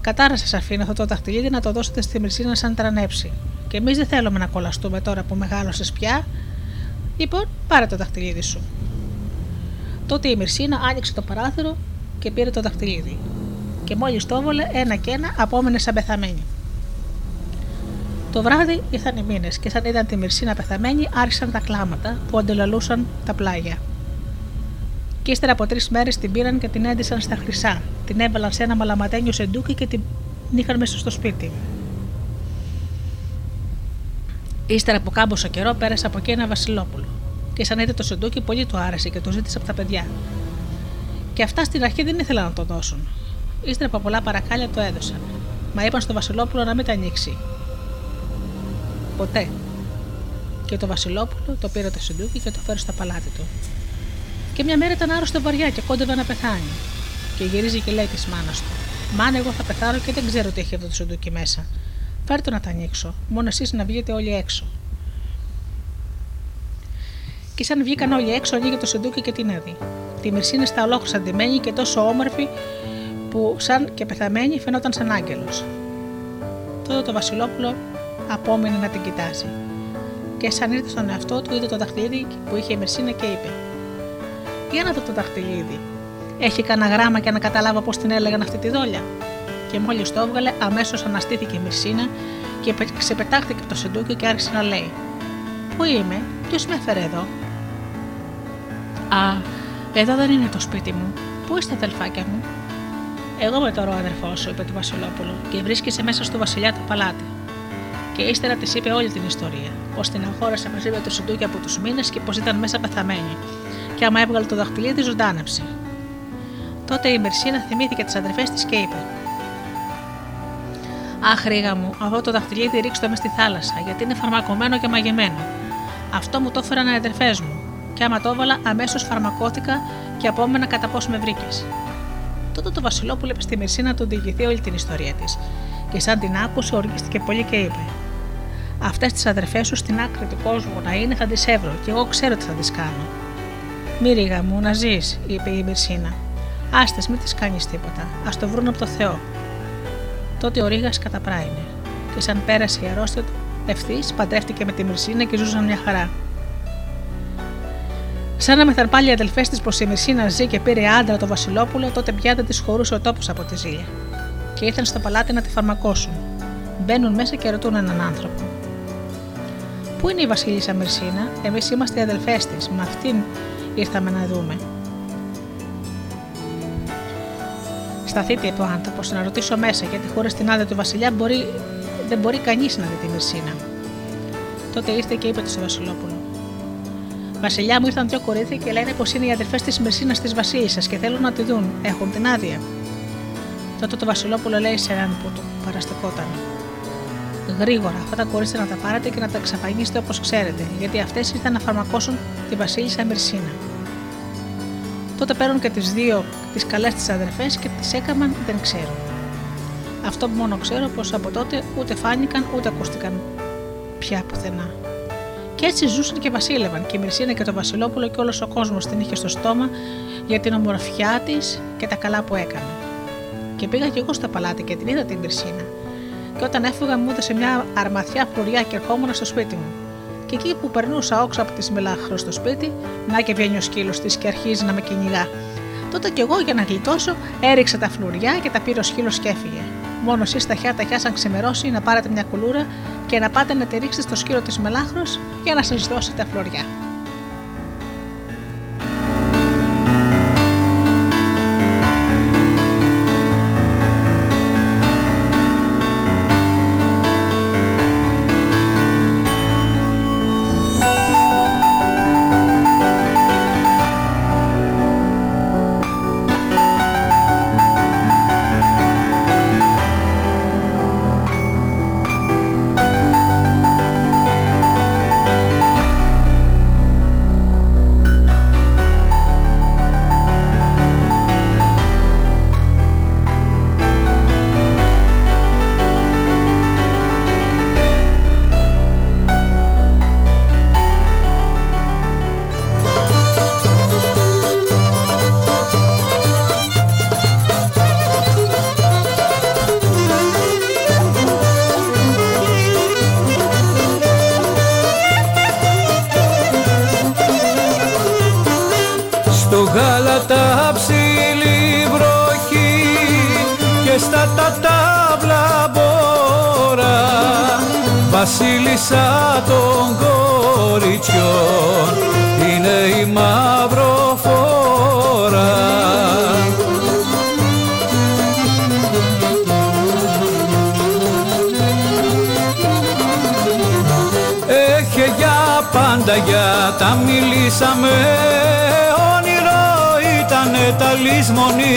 Κατάρα σα αφήνω αυτό το δαχτυλίδι να το δώσετε στη μυρσίνα σαν τρανέψη. Και εμείς δεν θέλουμε να κολλαστούμε τώρα που μεγάλωσες πια. Λοιπόν, πάρε το δαχτυλίδι σου. Τότε η Μυρσίνα άνοιξε το παράθυρο και πήρε το δαχτυλίδι και μόλις το έβολε ένα και ένα απόμενε σαν πεθαμένη. Το βράδυ ήρθαν οι μήνες και σαν είδαν τη Μυρσίνα πεθαμένη άρχισαν τα κλάματα που αντιλαλούσαν τα πλάγια. Και ύστερα από τρεις μέρες την πήραν και την έντυσαν στα χρυσά. Την έβαλαν σε ένα μαλαματένιο σεντούκι και την είχαν μέσα στο σπίτι. Ύστερα από κάμποσο καιρό πέρασε από εκεί ένα Βασιλόπουλο. Και σαν είδε το σεντούκι, πολύ του άρεσε και το ζήτησε από τα παιδιά. Και αυτά στην αρχή δεν ήθελαν να το δώσουν. Ύστερα από πολλά παρακάλια το έδωσαν. Μα είπαν στο Βασιλόπουλο να μην τα ανοίξει. Ποτέ. Και το Βασιλόπουλο το πήρε το σεντούκι και το φέρει στο παλάτι του. Και μια μέρα ήταν άρρωστο βαριά και κόντευε να πεθάνει. Και γυρίζει και λέει της μάνας του: Μάνα, εγώ θα πεθάνω και δεν ξέρω τι έχει αυτό το σεντούκι μέσα. Φέρτε να τα ανοίξω, μόνο εσείς να βγείτε όλοι έξω. Και σαν βγήκαν όλοι έξω, ανοίγει το σεντούκι και την έδει. Τη Μυρσίνη στα ολόκληρα αντιμένη και τόσο όμορφη που σαν και πεθαμένη φαινόταν σαν άγγελος. Τότε το Βασιλόπουλο απόμεινε να την κοιτάζει. Και σαν ήρθε στον εαυτό του, είδε το δαχτυλίδι που είχε η Μυρσίνα και είπε: Για να δω το δαχτυλίδι. Έχει κανένα γράμμα και να καταλάβω πώς την έλεγαν αυτή τη δόλια. Και μόλις το έβγαλε, αμέσως αναστήθηκε η Μυρσίνα και ξεπετάχθηκε από το σεντούκι και άρχισε να λέει: Πού είμαι, ποιος με έφερε εδώ; Α, εδώ δεν είναι το σπίτι μου. Πού είστε, αδελφάκια μου; Εγώ με τώρα ο αδερφός σου, είπε το Βασιλόπουλο, και βρίσκεσαι μέσα στο βασιλιά του παλάτι. Και ύστερα της είπε όλη την ιστορία. Πως την αγόρασε μαζί με το σεντούκι από τους μήνες και πως ήταν μέσα πεθαμένη. Και άμα έβγαλε το δαχτυλίδι, ζωντάνεψε. Τότε η Μερσίνα θυμήθηκε τις αδερφές της και είπε: Αχ, ρίγα μου, αυτό το δαχτυλίδι ρίξτε μες στη θάλασσα, γιατί είναι φαρμακωμένο και μαγεμένο. Αυτό μου το έφεραν οι αδερφές μου, και άμα το έβαλα, αμέσως φαρμακώθηκα και απόμενα κατά πώ με βρήκες. Τότε το Βασιλόπουλο είπε στη Μερσίνα να του διηγηθεί όλη την ιστορία της, και σαν την άκουσε, οργίστηκε πολύ και είπε: Αυτές τις αδερφές σου στην άκρη του κόσμου να είναι, θα τις έβρω, και εγώ ξέρω τι θα τις κάνω. Μη ρίγα μου, να ζεις, είπε η Μερσίνα. Άστες, μην της κάνεις τίποτα. Α το βρουν από το Θεό. Τότε ο Ρίγας καταπράινε. Και σαν πέρασε η αρρώστια του, ευθύς παντρεύτηκε με τη Μερσίνα και ζούσαν μια χαρά. Σαν να μεθαν πάλι οι αδελφές της πως η Μερσίνα ζει και πήρε άντρα το Βασιλόπουλο, τότε πια δεν της χωρούσε ο τόπος από τη ζήλια. Και ήρθαν στο παλάτι να τη φαρμακώσουν. Μπαίνουν μέσα και ρωτούν έναν άνθρωπο. Πού είναι η Βασίλισσα Μερσίνα, εμείς είμαστε οι αδελφές της, με αυτήν ήρθαμε να δούμε. Σταθείτε, είπε ο άνθρωπος, να ρωτήσω μέσα, γιατί χωρίς την άδεια του Βασιλιά μπορεί, δεν μπορεί κανείς να δει τη Μερσίνα. Τότε ήρθε και είπε του στο Βασιλόπουλο. Βασιλιά μου ήρθαν δύο κορίτσια και λένε πως είναι οι αδερφές της Μερσίνας της Βασίλισσας και θέλουν να τη δουν. Έχουν την άδεια. Τότε το Βασιλόπουλο λέει σε έναν που του παραστεκόταν. Γρήγορα, αυτά τα κορίτσια να τα πάρετε και να τα εξαφανίσετε όπως ξέρετε, γιατί αυτές ήρθαν να φαρμακώσουν τη Βασίλισσα Μερσίνα. Τότε παίρνουν και τις δύο τις καλές τη αδερφές και τις έκαναν δεν ξέρω. Αυτό που μόνο ξέρω πως από τότε ούτε φάνηκαν ούτε ακούστηκαν πια πουθενά. Και έτσι ζούσαν και βασίλευαν και η Μυρσίνα και το Βασιλόπουλο και όλος ο κόσμος την είχε στο στόμα για την ομορφιά της και τα καλά που έκανε. Και πήγα κι εγώ στο παλάτι και την είδα την Μυρσίνα. Και όταν έφυγα μου έδωσε μια αρμαθιά φλουριά και ερχόμουν στο σπίτι μου. Και εκεί που περνούσα όξω από τη Μελάχρω στο σπίτι, να και βγαίνει ο σκύλος της και αρχίζει να με κυνηγά. Τότε κι εγώ για να γλιτώσω έριξα τα φλουριά και τα πήρε ο σκύλος και έφυγε. Μόνος εσεί τα χιάτα σαν ξημερώσει να πάρετε μια κουλούρα και να πάτε να τη ρίξετε στο σκύλο της Μελάχρω για να σας δώσει τα φλουριά.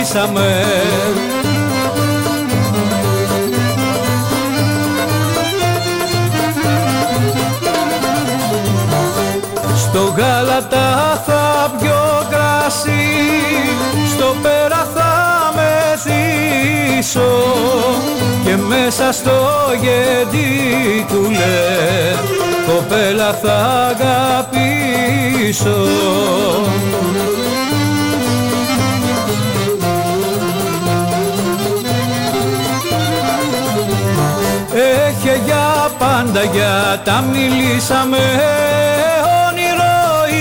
Λησμονήσαμε Στο γάλατα θα πιω κρασί Στο πέρα θα μεθύσω Και μέσα στο γεντίκουλε Κοπέλα θα αγαπήσω για τα μιλήσαμε.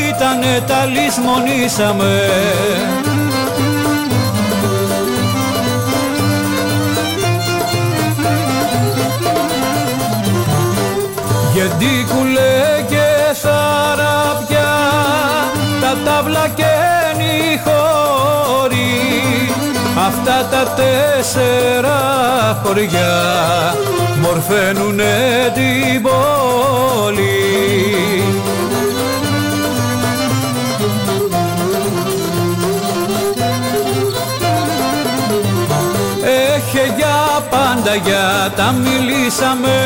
Ήτανε τα λησμονήσαμε. Γεντίκουλε και θαραπιά τα τάβλα και αυτά τα τέσσερα χωριά μορφαίνουνε την πόλη. Πάντα για τα μιλήσαμε.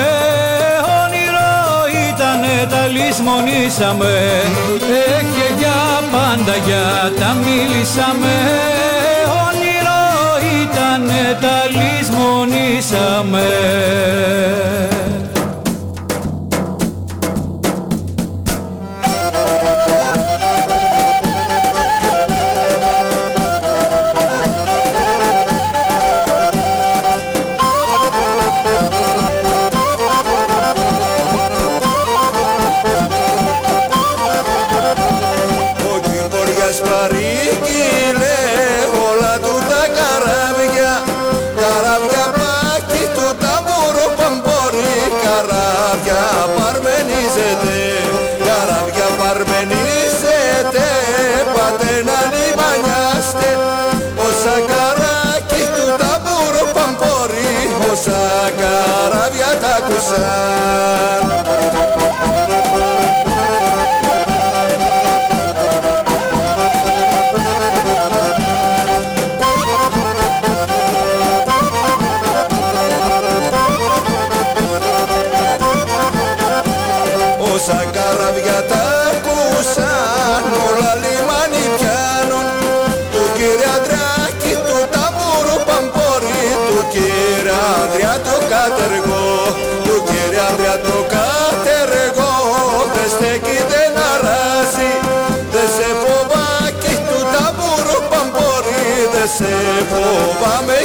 Όνειρο ήτανε τα λησμονήσαμε. Έχει για πάντα για τα μιλήσαμε μεταλλισμονήσαμε. φοβάμαι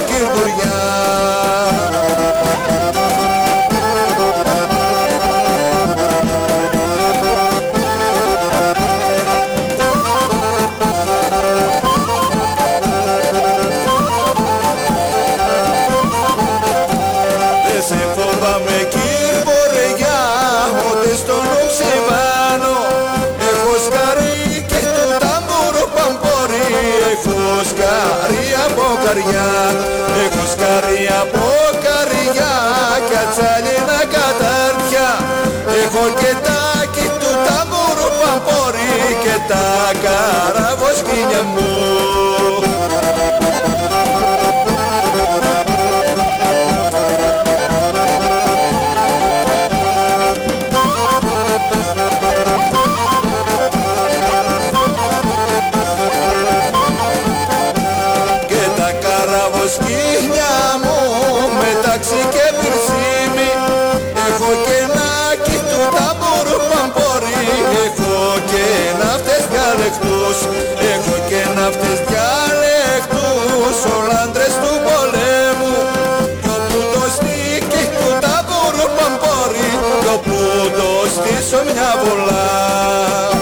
sonha a volar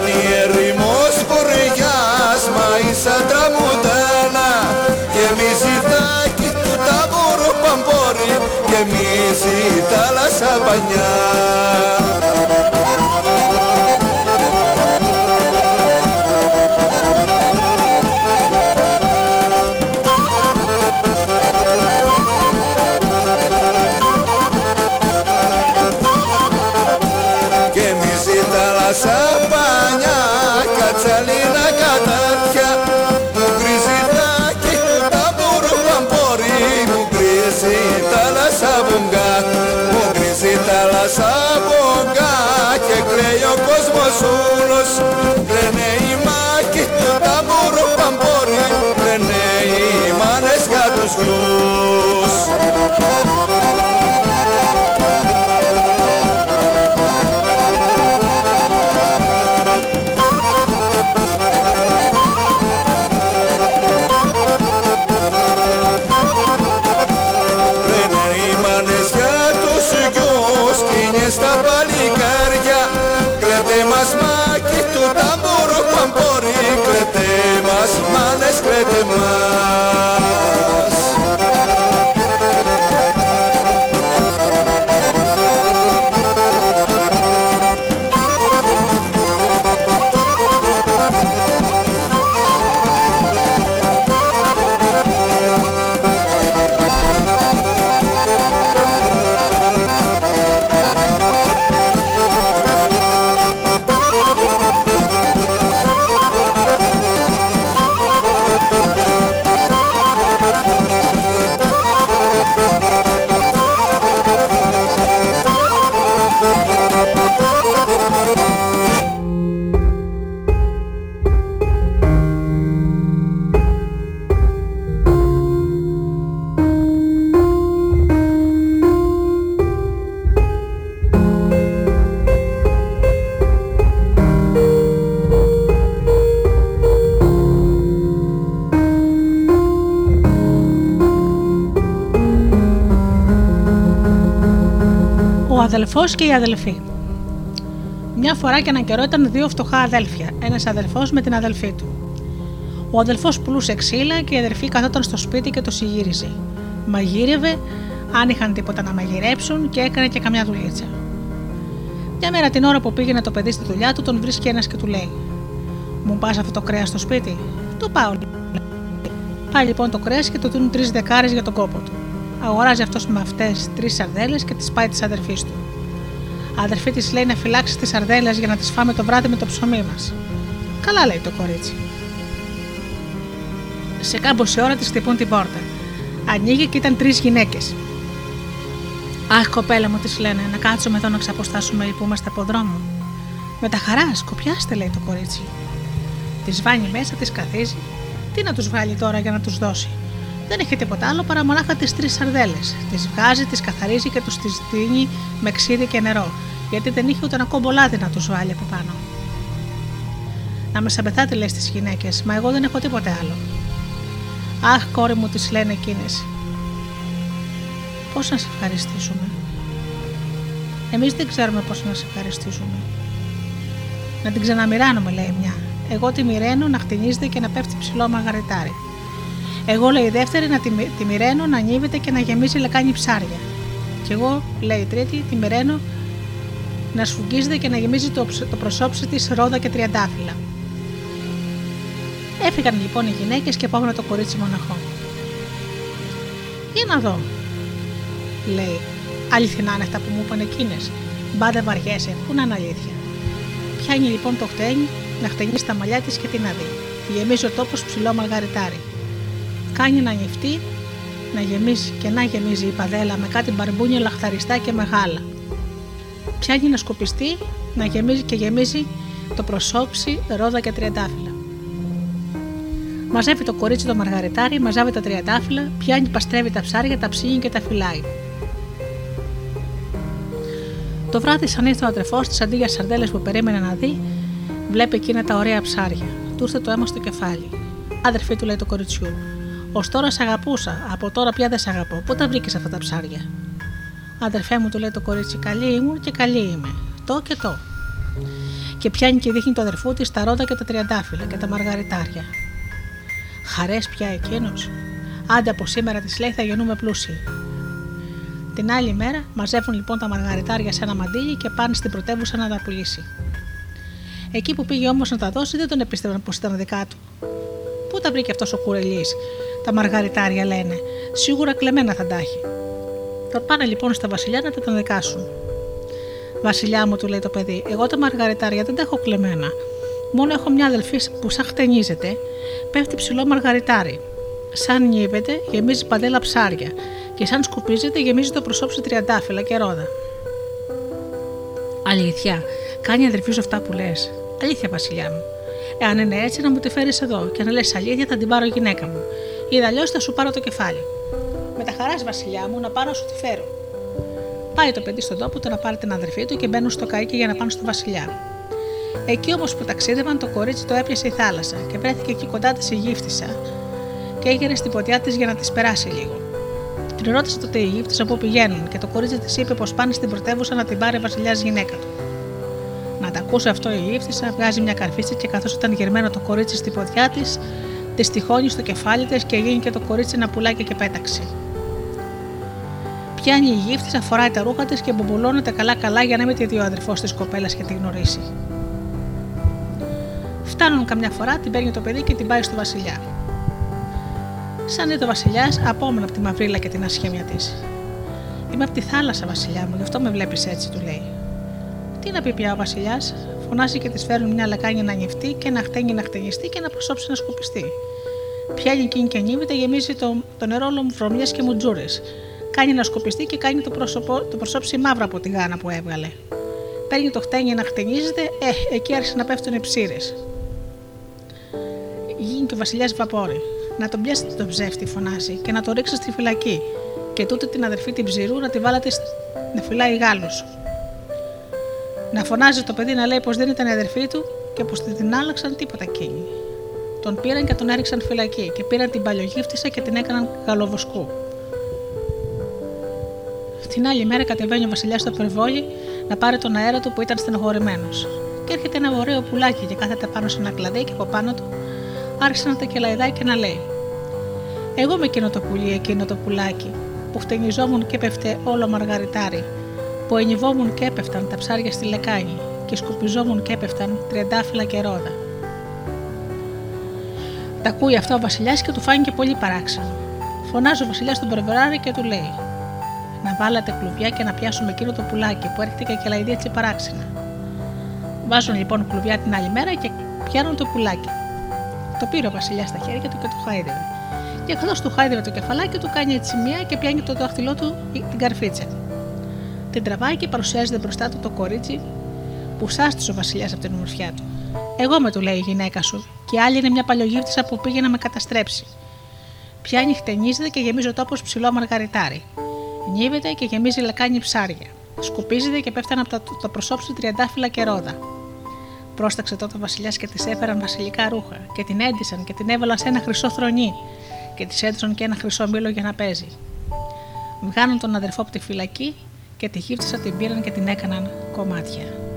Κάνει ερημός χωριάς μα η σαντρα και μη ζητάκι του τα παμπόρι και μη ζητάλασσα πανιά και η αδελφή. Μια φορά και έναν καιρό ήταν δύο φτωχά αδέλφια, ένας αδελφός με την αδελφή του. Ο αδελφός πουλούσε ξύλα και η αδελφή καθόταν στο σπίτι και το συγύριζε. Μαγείρευε, αν είχαν τίποτα να μαγειρέψουν και έκανε και καμιά δουλίτσα. Μια μέρα την ώρα που πήγαινε το παιδί στη δουλειά του, τον βρίσκει ένας και του λέει: Μου πας αυτό το κρέας στο σπίτι; Το πάω. Πάει λοιπόν το κρέας και του δίνουν τρεις δεκάρες για τον κόπο του. Αγοράζει αυτός με αυτές τρεις σαρδέλες και τις πάει της αδερφής του αδερφή της λέει να φυλάξει τις σαρδέλε για να τις φάμε το βράδυ με το ψωμί μας. Καλά, λέει το κορίτσι. Σε κάμποση ώρα της χτυπούν την πόρτα. Ανοίγει και ήταν τρεις γυναίκες. Αχ, κοπέλα μου, της λένε, να κάτσουμε εδώ να ξαποστάσουμε που είμαστε από δρόμο. Με τα χαρά, σκοπιάστε, λέει το κορίτσι. Της βάνει μέσα, της καθίζει. Τι να τους βγάλει τώρα για να τους δώσει; Δεν έχει τίποτα άλλο παρά μονάχα τις τρεις σαρδέλε. Τις βγάζει, τις καθαρίζει και τους τις δίνει με ξύδι και νερό γιατί δεν είχε ούτε ένα κομπολάδι να του βάλει από πάνω. Να με σαμπεθάτε, λες στι γυναίκες, μα εγώ δεν έχω τίποτε άλλο. Αχ, κόρη μου, τις λένε εκείνες. Πώς να σε ευχαριστήσουμε; Εμείς δεν ξέρουμε πώς να σε ευχαριστήσουμε. Να την ξαναμοιράνουμε, λέει μια. Εγώ τη μοιραίνω να χτινίζεται και να πέφτει ψηλό μαγαριτάρι. Εγώ, λέει η δεύτερη, να τη, τη μοιραίνω να ανίβεται και να γεμίζει λεκάνη ψάρια. Και εγώ, λέει η τρίτη, τη μοιραίνω να σφουγγίζεται και να γεμίζει το, το προσώψη της ρόδα και τριαντάφυλλα. Έφυγαν λοιπόν οι γυναίκες και πάγουν το κορίτσι μοναχό. Για να δω, λέει. Αληθινά είναι αυτά που μου είπαν εκείνες. Μπα δεν βαριέσαι, πού να είναι αλήθεια. Πιάνει λοιπόν το χτένι να χτενίσει τα μαλλιά της και την αδεί. Γεμίζει ο τόπος ψηλό μαργαριτάρι. Κάνει να νυφτεί, να γεμίζει και να γεμίζει η παδέλα με κάτι μπαρμπούνια λαχταριστά και μεγάλα πιάνει να σκοπιστεί, να γεμίζει και γεμίζει το προσώψι, ρόδα και τριαντάφυλλα. Μαζεύει το κορίτσι το μαργαριτάρι, μαζεύει τα τριαντάφυλλα, πιάνει, παστρεύει τα ψάρια, τα ψήνει και τα φυλάει. Το βράδυ, σαν ήρθε ο αδερφός της, αντί για σαρδέλες που περίμενε να δει, βλέπει εκείνα τα ωραία ψάρια. Του ήρθε το αίμα στο κεφάλι. Αδερφή του λέει το κοριτσιού. Ω τώρα σε αγαπούσα, από τώρα πια δεν σε αγαπώ. Πού τα βρήκες αυτά τα ψάρια; Αδερφέ μου, του λέει το κορίτσι, καλή ήμουν και καλή είμαι. Το και το. Και πιάνει και δείχνει το αδερφού της τα ρόδα και τα τριαντάφυλλα και τα μαργαριτάρια. Χαρές πια εκείνος. Άντε από σήμερα της λέει θα γεννούμε πλούσιοι. Την άλλη μέρα μαζεύουν λοιπόν τα μαργαριτάρια σε ένα μαντίλι και πάνε στην πρωτεύουσα να τα πουλήσει. Εκεί που πήγε όμως να τα δώσει δεν τον επίστευαν πως ήταν δικά του. Πού τα βρήκε αυτός ο κουρελής, τα μαργαριτάρια λένε, σίγουρα κλεμμένα θα τα έχει. Θα πάνε λοιπόν στα βασιλιά να τα τον δικάσουν. Βασιλιά μου, του λέει το παιδί, εγώ τα μαργαριτάρια δεν τα έχω κλεμμένα. Μόνο έχω μια αδελφή που σαν χτενίζεται, πέφτει ψηλό μαργαριτάρι. Σαν νύβεται, γεμίζει παντέλα ψάρια και σαν σκουπίζεται, γεμίζει το προσώψη τριαντάφυλλα και ρόδα. Αλήθεια, κάνει αδερφή σου αυτά που λες. Αλήθεια, Βασιλιά μου. Εάν είναι έτσι, να μου τη φέρεις εδώ και να λες αλήθεια, θα την πάρω γυναίκα μου. Ή αλλιώς θα σου πάρω το κεφάλι. Με τα χαράς, Βασιλιά μου, να πάρω σου τη φέρω. Πάει το παιδί στον τόπο του να πάρει την αδερφή του και μπαίνουν στο καίκι για να πάνε στο Βασιλιά. Εκεί όμως που ταξίδευαν, το κορίτσι το έπιασε η θάλασσα και βρέθηκε εκεί κοντά της η γύφτησα και έγινε στην ποτιά της για να της περάσει λίγο. Την ρώτησε τότε η γύφτησα πού πηγαίνουν και το κορίτσι της είπε πως πάνε στην πρωτεύουσα να την πάρει βασιλιάς γυναίκα του. Να τα ακούσει αυτό η γύφτησα, βγάζει μια καρφίτσα και καθώς ήταν γερμένο το κορίτσι στην ποδιά της, της τυχώνει στο κεφάλι της και γίνει και το κορίτσι να πουλάκι και πέταξε. Πιάνει η γύφτησα, φοράει τα ρούχα της και μπομπολώνεται καλά-καλά για να μην τη δει ο αδερφός της κοπέλας και τη γνωρίσει. Φτάνουν καμιά φορά, την παίρνει το παιδί και την πάει στο Βασιλιά. Σαν είδε ο Βασιλιάς, απόμενα από τη μαυρίλα και την ασχέμια της. Είμαι από τη θάλασσα, Βασιλιά μου, γι' αυτό με βλέπεις έτσι, του λέει. Τι να πει πια ο Βασιλιάς, φωνάζει και της φέρνουν μια λεκάνια να νυχτεί και να χτένει να χτενιστεί και να προσώψει να σκουπιστεί. Πιάνει εκείνη και νύμεται, γεμίζει το, το νερό βρωμιές και μουτζούρες. Κάνει να σκουπιστεί και κάνει το, πρόσωπο, το προσώψει μαύρα από τη γάνα που έβγαλε. Παίρνει το χτένι να χτενίζεται, ε, εκεί άρχισε να πέφτουν οι ψήρες. Γίνει και ο Βασιλιάς Βαπόρη. Να τον πιάσετε τον ψεύτη, φωνάζει, και να το ρίξει στη φυλακή. Και τούτε την αδερφή την ψηρού να τη βάλετε να φυλάει Γάλλου. Να φωνάζει το παιδί να λέει πως δεν ήταν η αδερφή του και πως την άλλαξαν τίποτα εκείνη. Τον πήραν και τον έριξαν φυλακή και πήραν την παλιογύφτησα και την έκαναν καλοβοσκού. Την άλλη μέρα κατεβαίνει ο Βασιλιάς στο περιβόλι να πάρει τον αέρα του που ήταν στενοχωρημένος. Και έρχεται ένα ωραίο πουλάκι και κάθεται πάνω σε ένα κλαδί και από πάνω του άρχισε να τα κελαϊδάει και να λέει: Εγώ με εκείνο το πουλί, εκείνο το πουλάκι, που χτενιζόμουν και πέφτε όλο μαργαριτάρι, που ενυβόμουν και έπεφταν τα ψάρια στη λεκάνη και σκουπιζόμουν και έπεφταν τριαντάφυλλα και ρόδα. Τα ακούει αυτό ο Βασιλιάς και του φάνηκε πολύ παράξενο. Φωνάζει ο Βασιλιάς στον Πρεβεράρη και του λέει: Να βάλετε κλουβιά και να πιάσουμε εκείνο το πουλάκι που έρχεται και κελαϊδεί έτσι παράξενα. Βάζουν λοιπόν κλουβιά την άλλη μέρα και πιάνουν το πουλάκι. Το πήρε ο Βασιλιάς στα χέρια του και το χάιδευε. Και καθώ του χάιδευε το κεφαλάκι του, κάνει έτσι μία και πιάνει το δάχτυλό του την καρφίτσα. Την τραβάει και παρουσιάζεται μπροστά του το κορίτσι που σάστησε ο Βασιλιάς από την ομορφιά του. Εγώ με του λέει η γυναίκα σου, και άλλη είναι μια παλιογύφτησα που πήγε να με καταστρέψει. Πιάνει, χτενίζεται και γεμίζει ο τόπος ψηλό μαργαριτάρι. Νύβεται και γεμίζει λεκάνη ψάρια. Σκουπίζεται και πέφτανε από το προσώψη τριαντάφυλλα και ρόδα. Πρόσταξε τότε ο Βασιλιάς και της έφεραν βασιλικά ρούχα και την έντυσαν και την έβαλαν σε ένα χρυσό θρονί και της έδωσαν και ένα χρυσό μήλο για να παίζει. Βγάνουν τον αδερφό από τη φυλακή και τη γύφτησα την πήραν και την έκαναν κομμάτια.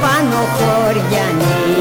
Πάνω χωριανή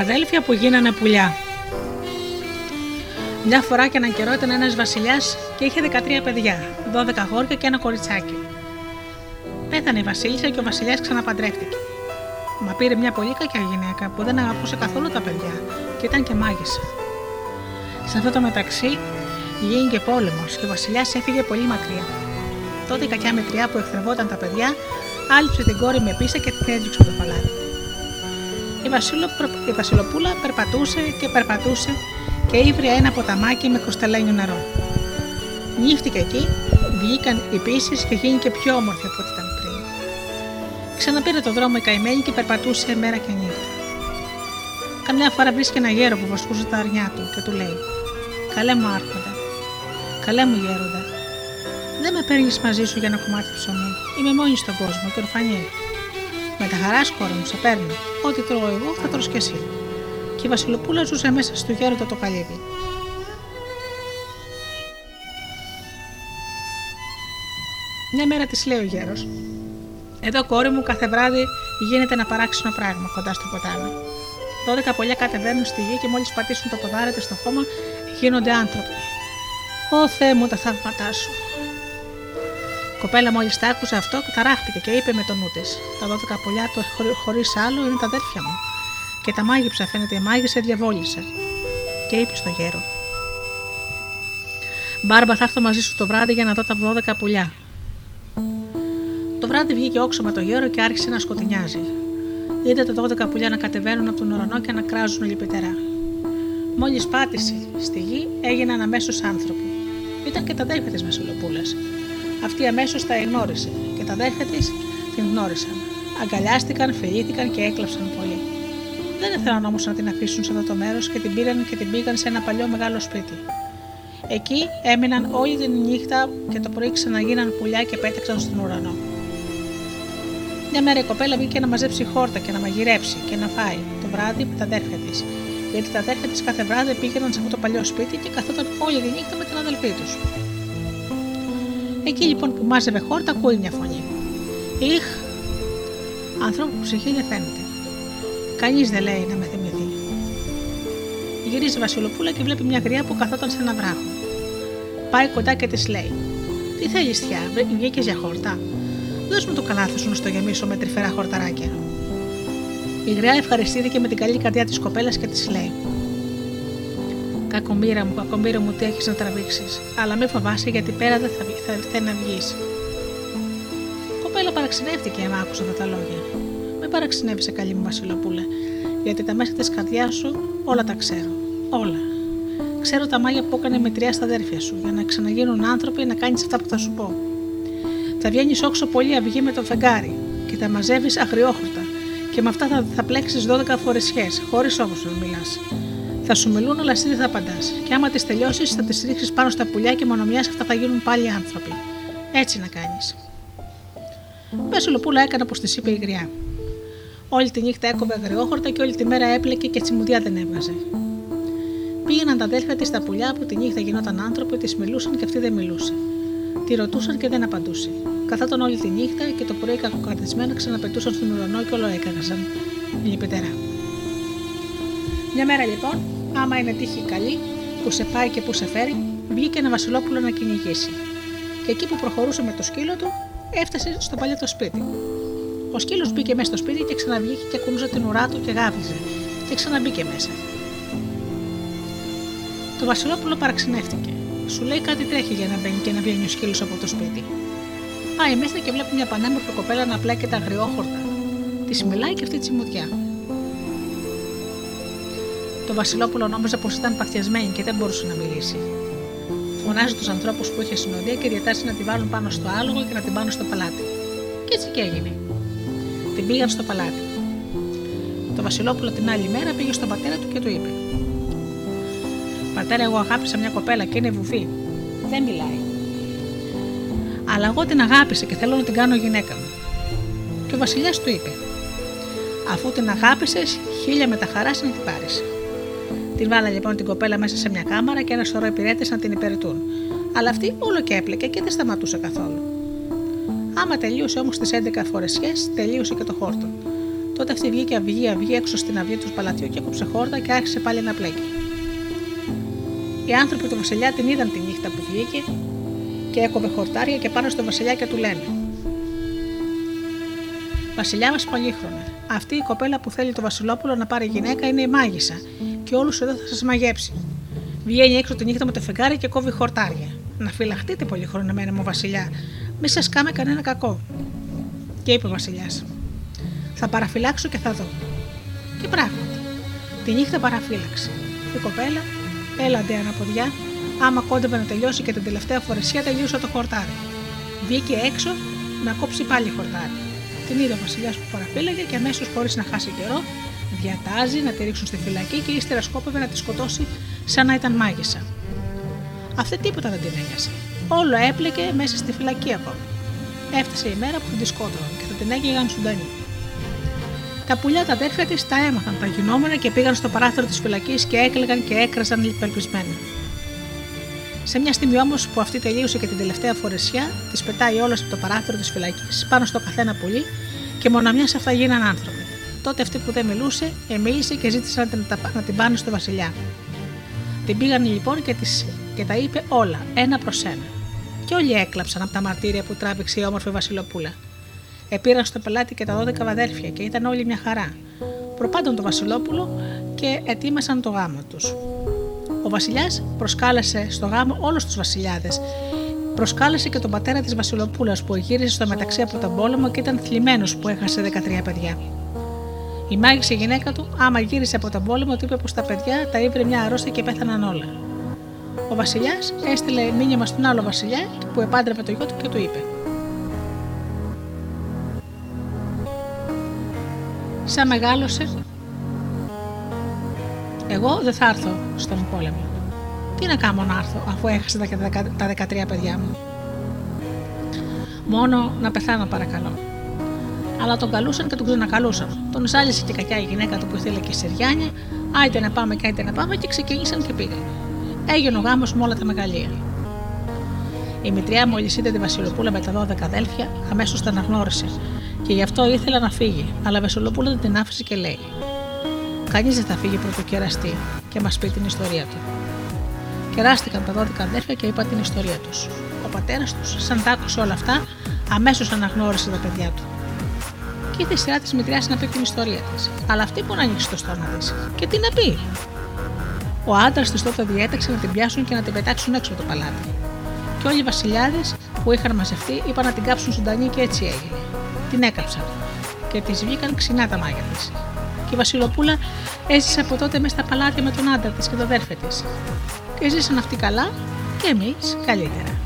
αδέλφια που γίνανε πουλιά. Μια φορά και έναν καιρό ήταν ένας βασιλιάς και είχε 13 παιδιά, 12 γόρια και ένα κοριτσάκι. Πέθανε η Βασίλισσα και ο Βασιλιάς ξαναπαντρεύτηκε. Μα πήρε μια πολύ κακιά γυναίκα που δεν αγαπούσε καθόλου τα παιδιά και ήταν και μάγισσα. Σε αυτό το μεταξύ γίνηκε πόλεμος και ο Βασιλιάς έφυγε πολύ μακριά. Τότε η κακιά μετριά που εχθρευόταν τα παιδιά άλυψε την κόρη με πίσα και την έδιωξε από το παλάτι. Η, η Βασιλοπούλα περπατούσε και περπατούσε και ήβρε ένα ποταμάκι με κροσταλένιο νερό. Νύχτηκε εκεί, βγήκαν οι πίσει και γίνηκε πιο όμορφη από ό,τι ήταν πριν. Ξαναπήρε το δρόμο η καημένη και περπατούσε μέρα και νύχτα. Καμιά φορά βρίσκει ένα γέρο που βοσκούσε τα αρνιά του και του λέει: Καλέ μου άρχοντα, καλέ μου γέροντα, δεν με παίρνεις μαζί σου για ένα κομμάτι ψωμί. Είμαι μόνη στον κόσμο και ορφανή. Με τα χαράς, κόρη μου, σε παίρνω. Ό,τι τρώω εγώ θα τρως και εσύ. Και η Βασιλοπούλα ζούσε μέσα στο γέροντα το καλύβι. Μια μέρα της λέει ο γέρος: Εδώ, κόρη μου, κάθε βράδυ γίνεται ένα παράξενο πράγμα κοντά στο ποτάμι. Δώδεκα πολλιά κατεβαίνουν στη γη και μόλις πατήσουν το ποδάρι στο χώμα γίνονται άνθρωποι. Ω Θεέ μου, τα θαύματά σου κοπέλα μόλις τα άκουσε αυτό, ταράχτηκε και είπε με το νου της: Τα δώδεκα πουλιά του χωρίς άλλο είναι τα αδέρφια μου. Και τα μάγειψα, φαίνεται η μάγισσα διαβόλησε. Και είπε στο γέρο: Μπάρμπα, θα έρθω μαζί σου το βράδυ για να δω τα δώδεκα πουλιά. Το βράδυ βγήκε όξο με το γέρο και άρχισε να σκοτεινιάζει. Είδε τα δώδεκα πουλιά να κατεβαίνουν από τον ουρανό και να κράζουν λυπητερά. Μόλις πάτησε στη γη, έγιναν αμέσως άνθρωποι. Ήταν και τα αδέρφια της Μεσολοπούλας. Αυτή αμέσως τα εγνώρισε και τα αδέρφια της την γνώρισαν. Αγκαλιάστηκαν, φιλήθηκαν και έκλαψαν πολύ. Δεν ήθελαν όμως να την αφήσουν σε αυτό το μέρος και την πήραν και την πήγαν σε ένα παλιό μεγάλο σπίτι. Εκεί έμειναν όλη την νύχτα και το πρωί ξαναγίναν πουλιά και πέταξαν στον ουρανό. Μια μέρα η κοπέλα βγήκε να μαζέψει χόρτα και να μαγειρέψει και να φάει το βράδυ με τα αδέρφια της. Γιατί τα αδέρφια της κάθε βράδυ πήγαιναν σε αυτό το παλιό σπίτι και καθόταν όλη τη νύχτα με την αδελφή τους. Εκεί λοιπόν που μάζευε χόρτα ακούει μια φωνή. Ιχ, ανθρώπου που ψυχή δεν φαίνεται. Κανείς δεν λέει να με θυμηθεί. Γυρίζει η Βασιλοπούλα και βλέπει μια γριά που καθόταν σε ένα βράχο. Πάει κοντά και της λέει: Τι θέλεις, Θιά, βγήκες για χόρτα; Δώσ' μου το καλάθι σου να στο γεμίσω με τρυφερά χορταράκια. Η γριά ευχαριστήθηκε με την καλή καρδιά της κοπέλας και της λέει: Κακομήρα μου, κακομήρα μου, τι έχεις να τραβήξεις. Αλλά μην φοβάσαι γιατί πέρα δεν θα, θα, να βγεις. Κοπέλα Βασιλόπουλα παραξενεύτηκε άμα άκουσε αυτά τα λόγια. Μην παραξενεύει, καλή μου Βασιλοπούλα, γιατί τα μέσα της καρδιάς σου όλα τα ξέρω. Όλα. Ξέρω τα μάγια που έκανε με τρία στα αδέρφια σου, για να ξαναγίνουν άνθρωποι να κάνεις αυτά που θα σου πω. Θα βγαίνεις όξο πολύ αυγή με το φεγγάρι και θα μαζεύεις αγριόχορτα και με αυτά θα, θα πλέξεις 12 φορεσιές, χωρίς όμω να μιλάς. Θα σου μιλούν, αλλά εσύ δεν θα απαντάς. Και άμα τις τελειώσεις, θα τις ρίξεις πάνω στα πουλιά και μόνο μια αυτά θα γίνουν πάλι άνθρωποι. Έτσι να κάνεις. Βασιλοπούλα έκανε όπως της είπε η γριά. Όλη τη νύχτα έκοβε αγριόχορτα και όλη τη μέρα έπλεκε και τσιμουδιά δεν έβγαζε. Πήγαιναν τα αδέλφια της στα πουλιά που τη νύχτα γινόταν άνθρωποι, της μιλούσαν και αυτή δεν μιλούσε. Τη ρωτούσαν και δεν απαντούσε. Καθόταν όλη τη νύχτα και το πρωί κακοκαρδισμένα ξαναπετούσαν στον ουρανό και όλο έκαγαζαν. Λυπητερά. Μια μέρα λοιπόν, άμα είναι τύχη καλή, που σε πάει και που σε φέρει, βγήκε ένα Βασιλόπουλο να κυνηγήσει. Και εκεί που προχωρούσε με το σκύλο του, έφτασε στο παλιό το σπίτι. Ο σκύλος μπήκε μέσα στο σπίτι και ξαναβγήκε και κουνούσε την ουρά του και γάβιζε. Και ξαναμπήκε μέσα. Το Βασιλόπουλο παραξενεύτηκε. Σου λέει κάτι τρέχει για να μπαίνει και να βγαίνει ο σκύλος από το σπίτι. Πάει μέσα και βλέπει μια πανέμορφη κοπέλα να πλέκεται αγριόχορτα. Τη μιλάει και αυτή τσιμουδιά. Το Βασιλόπουλο νόμιζε πως ήταν παθιασμένη και δεν μπορούσε να μιλήσει. Φωνάζει τους ανθρώπους που είχε συνοδεία και διατάσσει να τη βάλουν πάνω στο άλογο και να την πάνω στο παλάτι. Και έτσι και έγινε. Την πήγαν στο παλάτι. Το Βασιλόπουλο την άλλη μέρα πήγε στον πατέρα του και του είπε: Πατέρα, εγώ αγάπησα μια κοπέλα και είναι βουβή. Δεν μιλάει. Αλλά εγώ την αγάπησα και θέλω να την κάνω γυναίκα μου. Και ο Βασιλιάς του είπε: Αφού την αγάπησες, χίλια με τα χαράς να την πάρεις. Την βάλα λοιπόν την κοπέλα μέσα σε μια κάμαρα και ένα σωρό υπηρέτες να την υπηρετούν. Αλλά αυτή όλο και έπλεκε και δεν σταματούσε καθόλου. Άμα τελείωσε όμως τις 11 φορεσιές, τελείωσε και το χόρτο. Τότε αυτή βγήκε αυγή αυγή έξω στην αυγή του παλατιού και έκοψε χόρτα και άρχισε πάλι να πλέκει. Οι άνθρωποι του Βασιλιά την είδαν τη νύχτα που βγήκε και έκοβε χορτάρια και πάνω στο Βασιλιά και του λένε: Βασιλιά μας πολύχρονα, αυτή η κοπέλα που θέλει το Βασιλόπουλο να πάρει γυναίκα είναι η μάγισσα και όλους εδώ θα σας μαγέψει. Βγαίνει έξω τη νύχτα με το φεγγάρι και κόβει χορτάρια. Να φυλαχτείτε πολύ χρονομένα μου Βασιλιά, μη σας κάμε κανένα κακό. Και είπε ο Βασιλιάς: Θα παραφυλάξω και θα δω. Και πράγματι, τη νύχτα παραφύλαξε. Η κοπέλα έλαντε αναποδιά, άμα κόντευε να τελειώσει και την τελευταία φορεσιά τελείωσε το χορτάρι. Βγήκε έξω να κόψει πάλι χορτάρι. Την είδε ο Βασιλιάς που παραφύλαγε και αμέσως χωρίς να χάσει καιρό διατάζει να τη ρίξουν στη φυλακή και ύστερα σκόπευε να τη σκοτώσει σαν να ήταν μάγισσα. Αυτή τίποτα δεν την ένοιασε. Όλο έπλεκε μέσα στη φυλακή ακόμη. Έφτασε η μέρα που θα τη σκότωναν και θα την έγιγαν σουντανή. Τα πουλιά τα αδέρφια της τα έμαθαν τα γινόμενα και πήγαν στο παράθυρο της φυλακής και έκλαιγαν και έκραζαν υπερπισμένα. Σε μια στιγμή όμως που αυτή τελείωσε και την τελευταία φορεσιά, της πετάει όλα από το παράθυρο της φυλακής πάνω στο καθένα πουλί και μόνο μια αυτά γίναν άνθρωποι. Τότε αυτή που δεν μιλούσε, εμίλησε και ζήτησε να την πάνε στο Βασιλιά. Την πήγαν λοιπόν και, τις, και τα είπε όλα, ένα προς ένα. Και όλοι έκλαψαν από τα μαρτύρια που τράβηξε η όμορφη Βασιλοπούλα. Επήραν στο πελάτη και τα 12 αδέρφια και ήταν όλοι μια χαρά. Προπάντων το Βασιλόπουλο και ετοίμασαν το γάμο τους. Ο Βασιλιάς προσκάλεσε στο γάμο όλους τους Βασιλιάδες. Προσκάλεσε και τον πατέρα της Βασιλοπούλας που γύρισε στο μεταξύ από τον πόλεμο και ήταν θλιμμένος που έχασε 13 παιδιά. Η μάγισσα γυναίκα του, άμα γύρισε από τον πόλεμο, του είπε πως τα παιδιά τα ήβρε μια αρρώστια και πέθαναν όλα. Ο Βασιλιάς έστειλε μήνυμα στον άλλο Βασιλιά που επάντρευε το γιο του και του είπε: Σαν μεγάλωσε, εγώ δεν θα έρθω στον πόλεμο. Τι να κάνω να έρθω αφού έχασα τα 13 παιδιά μου. Μόνο να πεθάνω παρακαλώ αλλά τον καλούσαν και τον ξανακαλούσαν. Τον ζάλισε και κακιά η γυναίκα του που ήθελε και σεριάνια, άιτε να πάμε και άιτε να πάμε και ξεκίνησαν και πήγαν. Έγινε ο γάμος με όλα τα μεγαλεία. Η μητριά μόλι είδε τη Βασιλοπούλα με τα 12 αδέλφια, αμέσως την αναγνώρισε και γι' αυτό ήθελε να φύγει, αλλά η Βασιλοπούλα δεν την άφησε και λέει: Κανείς δεν θα φύγει πρωτοκεραστή και μας πει την ιστορία του. Κεράστηκαν τα 12 αδέλφια και είπαν την ιστορία τους. Ο πατέρας τους, σαν τα άκουσε όλα αυτά, αμέσως αναγνώρισε τα παιδιά του και ήρθε η σειρά της μητριά να πει την ιστορία της. Αλλά αυτή που να ανοίξει το στόμα της. Και τι να πει. Ο άντρας της τότε διέταξε να την πιάσουν και να την πετάξουν έξω από το παλάτι. Και όλοι οι βασιλιάδες που είχαν μαζευτεί είπαν να την κάψουν ζωντανή και έτσι έγινε. Την έκαψαν και τη βγήκαν ξινά τα μάγια της. Και η Βασιλοπούλα έζησε από τότε μέσα στα παλάτια με τον άντρα της και το αδέρφε της. Και ζήσαν αυτοί καλά και εμείς καλύτερα.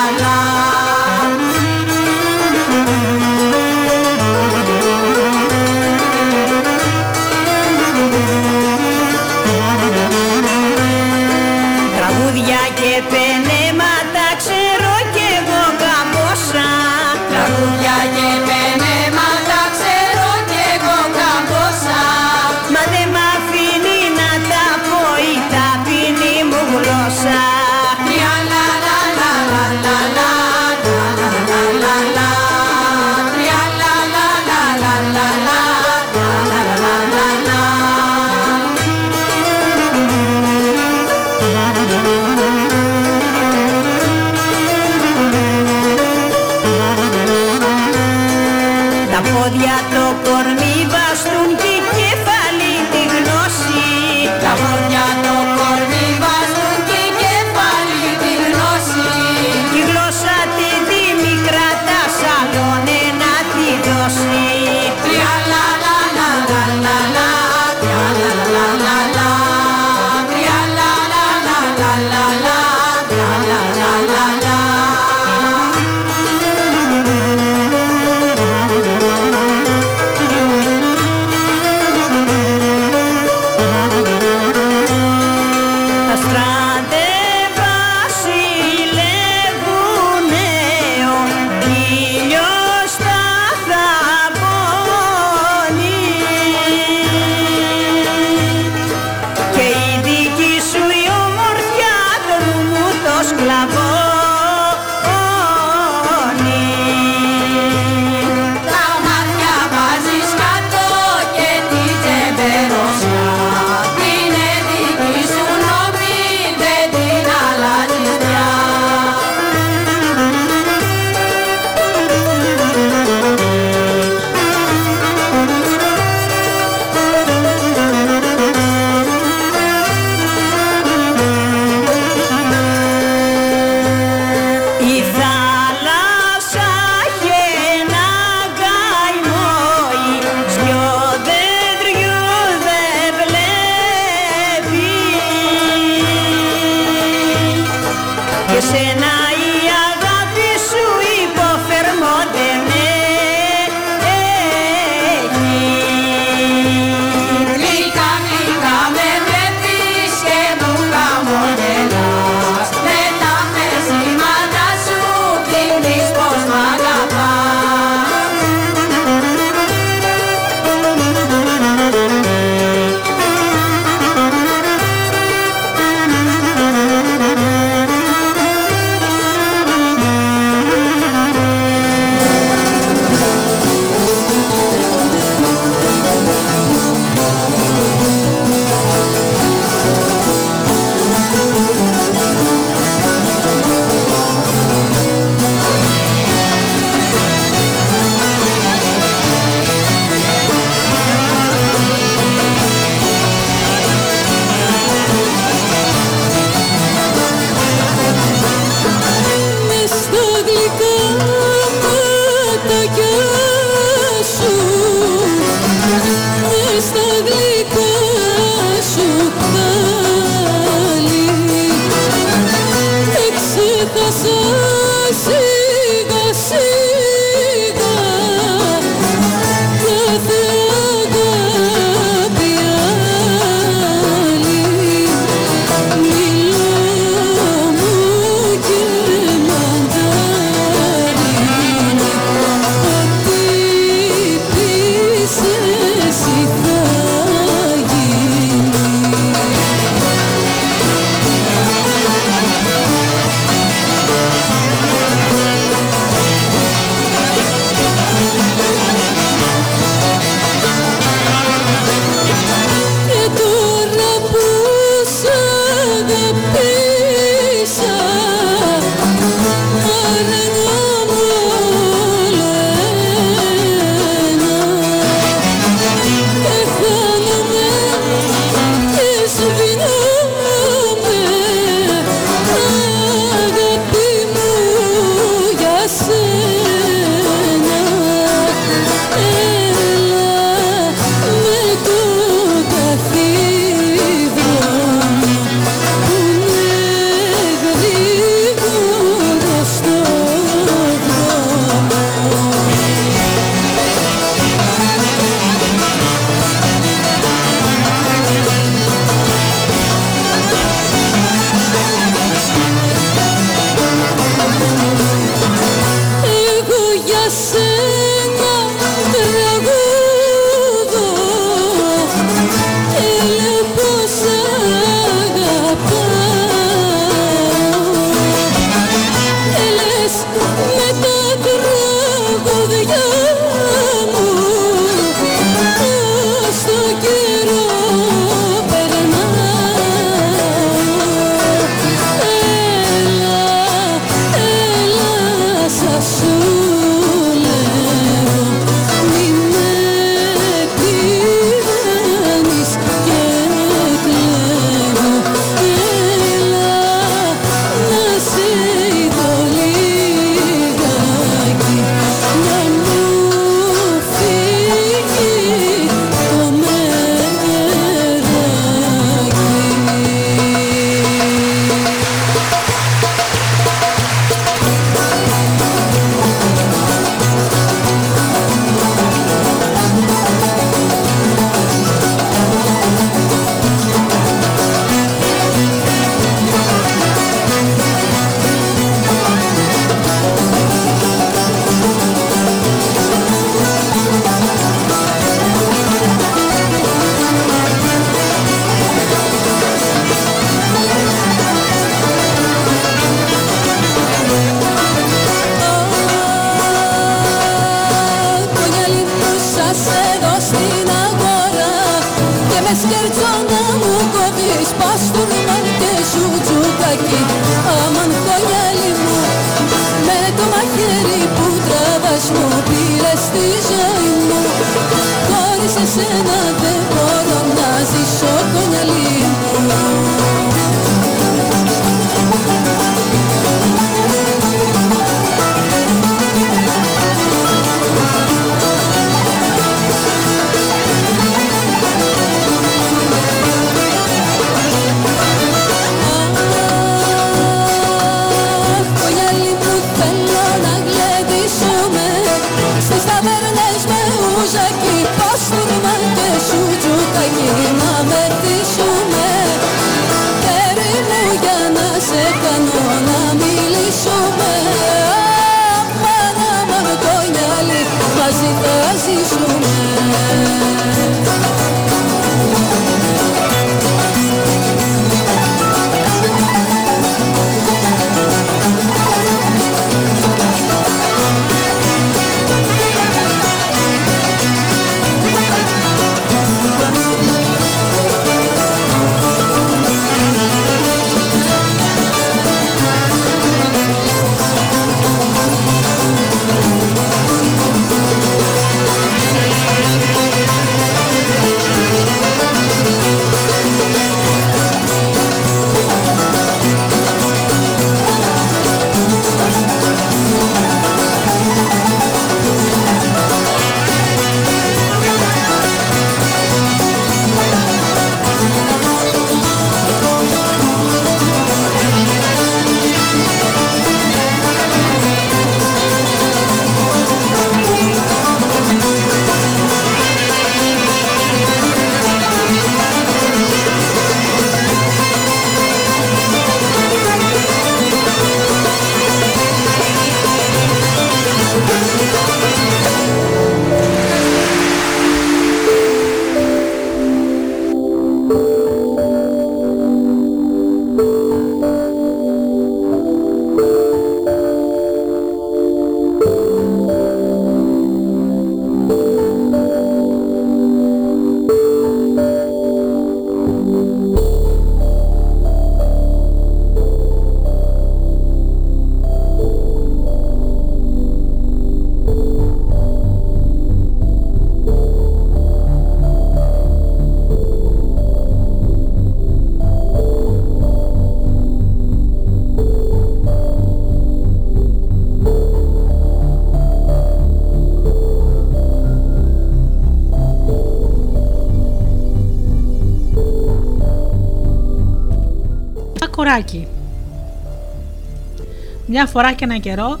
Μια φορά και ένα καιρό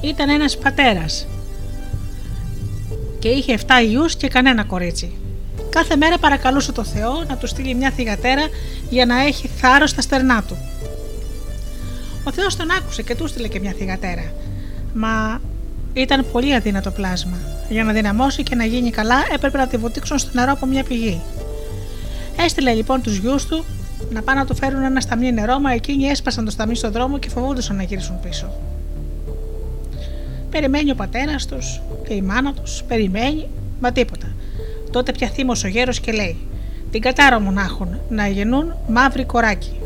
ήταν ένας πατέρας και είχε 7 γιους και κανένα κορίτσι. Κάθε μέρα παρακαλούσε το Θεό να του στείλει μια θυγατέρα για να έχει θάρρος στα στερνά του. Ο Θεός τον άκουσε και του στείλε και μια θυγατέρα. Μα ήταν πολύ αδύνατο πλάσμα. Για να δυναμώσει και να γίνει καλά έπρεπε να τη βουτήξουν στο νερό από μια πηγή. Έστειλε λοιπόν τους γιους του να πάνε να του φέρουν ένα σταμί νερό, μα εκείνοι έσπασαν το σταμί στον δρόμο και φοβούνταν να γυρίσουν πίσω. Περιμένει ο πατέρας τους και η μάνα τους, περιμένει, μα τίποτα. Τότε πια θύμω ο γέρος και λέει: Την κατάρα μου να έχουν, να γεννούν μαύρη κοράκι.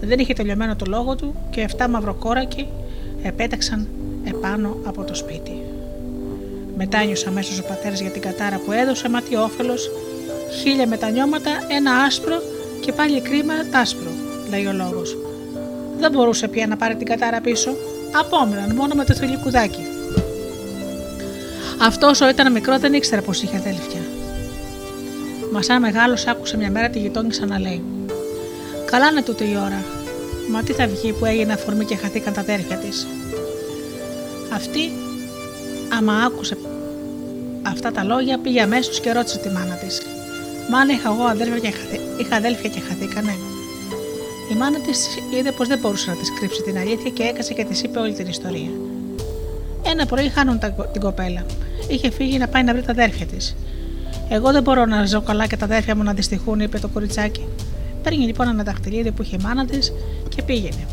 Δεν είχε τελειωμένο το λόγο του και 7 μαυροκόρακοι επέταξαν επάνω από το σπίτι. Μετά νιώσε αμέσως ο πατέρας για την κατάρα που έδωσε, μα τι όφελος, χίλια μετανιώματα, ένα άσπρο και πάλι κρίμα τάσπρο, λέει ο λόγος. Δεν μπορούσε πια να πάρει την κατάρα πίσω. Απόμειναν μόνο με το θηλυκουδάκι. Αυτός όσο ήταν μικρό δεν ήξερε πως είχε αδέλφια. Μα σαν μεγάλος άκουσε μια μέρα τη γειτόνισσα να λέει: Καλά είναι τούτη η ώρα. Μα τι θα βγει που έγινε αφορμή και χαθήκαν τα αδέρφια της. Αυτή, άμα άκουσε αυτά τα λόγια, πήγε αμέσως και ρώτησε τη μάνα της: Μάνα, είχα εγώ αδέλφια και, χαθή... είχα αδέλφια και χαθήκανε. Η μάνα της είδε πως δεν μπορούσε να της κρύψει την αλήθεια και έκασε και της είπε όλη την ιστορία. Ένα πρωί χάνουν την κοπέλα. Είχε φύγει να πάει να βρει τα αδέρφια της. Εγώ δεν μπορώ να ζω καλά και τα αδέρφια μου να δυστυχούν, είπε το κοριτσάκι. Παίρνει λοιπόν ένα δαχτυλίδι που είχε η μάνα της και πήγαινε.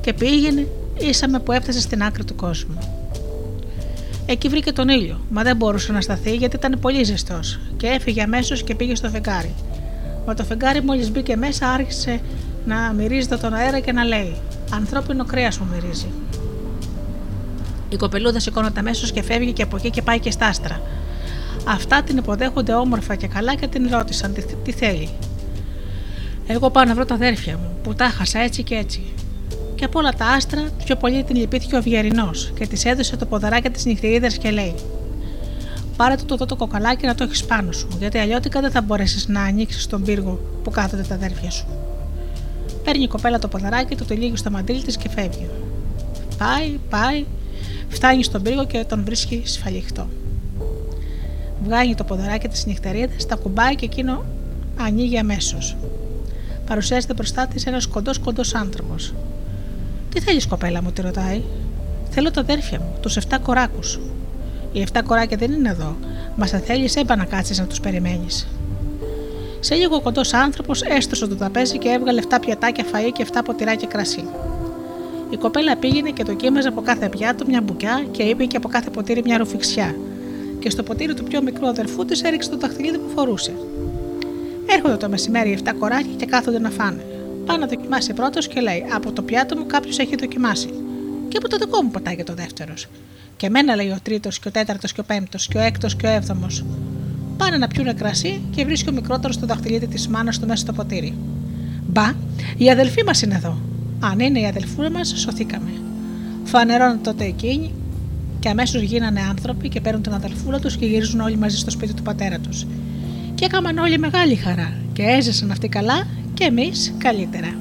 Και πήγαινε, ήσαμε που έφτασε στην άκρη του κόσμου. Εκεί βρήκε τον ήλιο, μα δεν μπορούσε να σταθεί γιατί ήταν πολύ ζεστός και έφυγε αμέσως και πήγε στο φεγγάρι. Μα το φεγγάρι μόλις μπήκε μέσα άρχισε να μυρίζεται τον αέρα και να λέει: Ανθρώπινο κρέας μου μυρίζει. Η κοπελούδα σηκώνεται αμέσως και φεύγει και από εκεί και πάει και στα άστρα. Αυτά την υποδέχονται όμορφα και καλά και την ρώτησαν τι, τι θέλει; Εγώ πάω να βρω τα αδέρφια μου, που τα χάσα έτσι και έτσι. Και από όλα τα άστρα, πιο πολύ την λυπήθηκε ο Βιερινός και της έδωσε το ποδαράκι της νυχτερίδας και λέει: Πάρε το το, το κοκαλάκι να το έχεις πάνω σου, γιατί αλλιώτικα δεν θα μπορέσεις να ανοίξεις τον πύργο που κάθονται τα αδέρφια σου. Παίρνει η κοπέλα το ποδαράκι, το τυλίγει στο μαντίλι της και φεύγει. Πάει, πάει, φτάνει στον πύργο και τον βρίσκει σφαλιχτό. Βγάζει το ποδαράκι της νυχτερίδας, τα κουμπάει και εκείνο ανοίγει αμέσως. Παρουσιάζεται μπροστά της ένας κοντός κοντός άνθρωπος. Τι θέλεις, κοπέλα μου, τη ρωτάει. Θέλω τα αδέρφια μου, τους 7 κοράκους. Οι 7 κοράκια δεν είναι εδώ. Μας αν θέλεις, έμπα να κάτσεις να τους περιμένεις. Σε λίγο ο κοντός άνθρωπος έστρωσε το τραπέζι και έβγαλε 7 πιατάκια φαΐ και 7 ποτηράκια κρασί. Η κοπέλα πήγαινε και το κοίμαζε από κάθε πιάτο μια μπουκιά και είπε και από κάθε ποτήρι μια ρουφιξιά. Και στο ποτήρι του πιο μικρού αδερφού της έριξε το δαχτυλίδι που φορούσε. Έρχονται το μεσημέρι 7 κοράκια και κάθονται να φάνε. Πάει να δοκιμάσει πρώτος και λέει: Από το πιάτο μου κάποιος έχει δοκιμάσει. Και από το δικό μου πατάει και το δεύτερος. Και εμένα λέει ο τρίτος και ο τέταρτος και ο πέμπτος και ο έκτος και ο έβδομος. Πάνε να πιούνε κρασί και βρίσκει ο μικρότερος το δαχτυλίδι της μάνας του μέσα στο ποτήρι. Μπα, η αδελφή μας είναι εδώ. Αν είναι η αδελφούρα μας, σωθήκαμε. Φανερώνουν τότε εκείνοι και αμέσως γίνανε άνθρωποι και παίρνουν την αδελφούλα τους και γυρίζουν όλοι μαζί στο σπίτι του πατέρα τους. Και έκαναν όλοι μεγάλη χαρά και έζησαν αυτοί καλά και εμείς καλύτερα.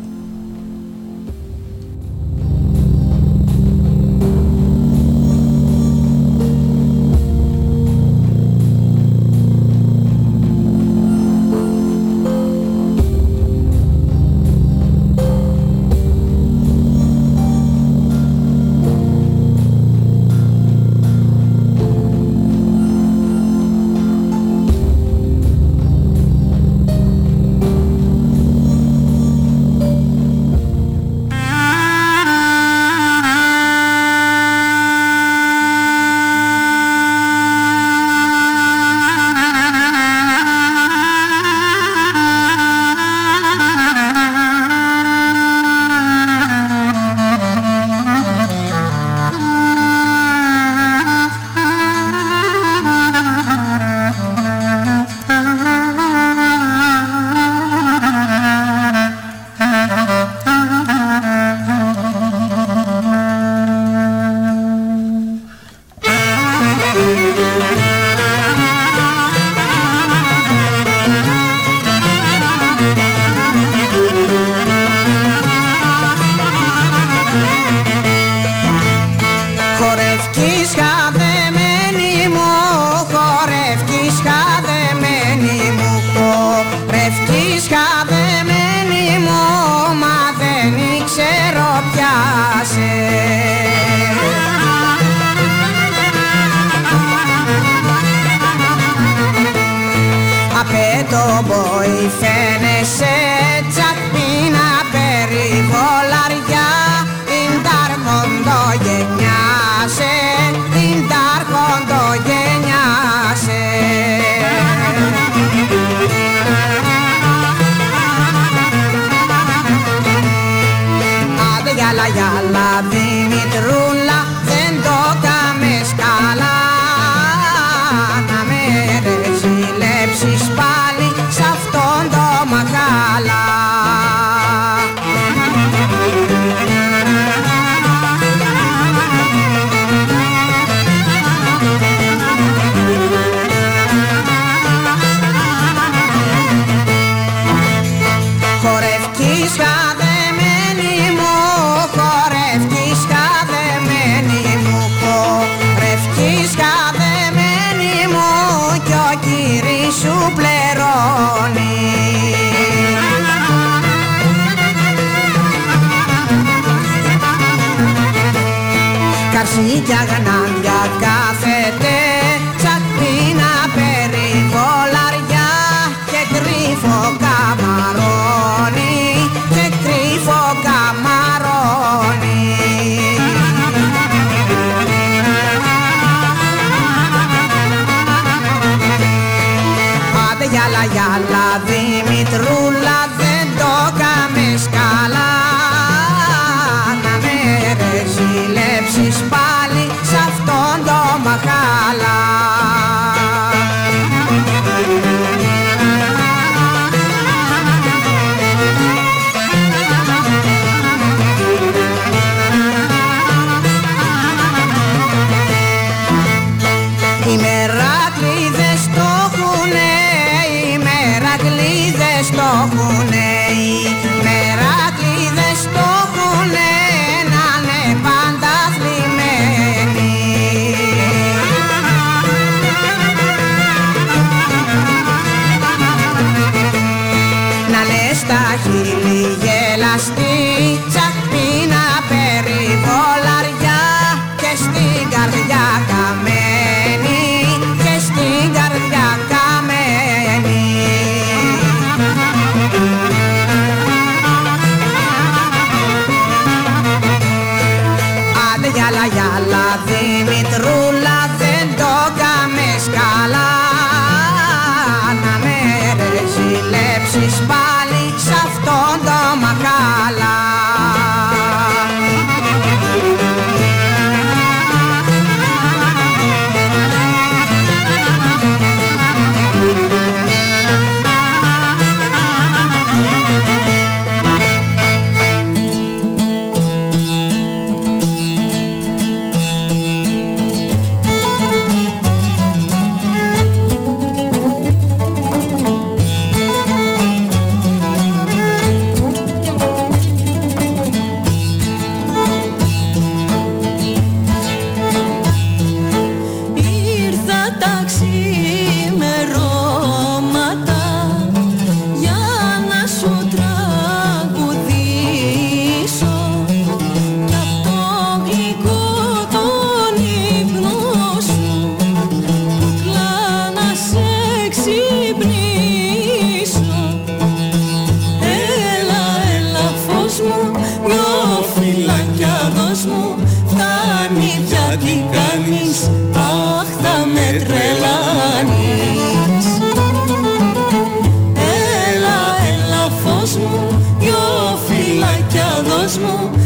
cosmo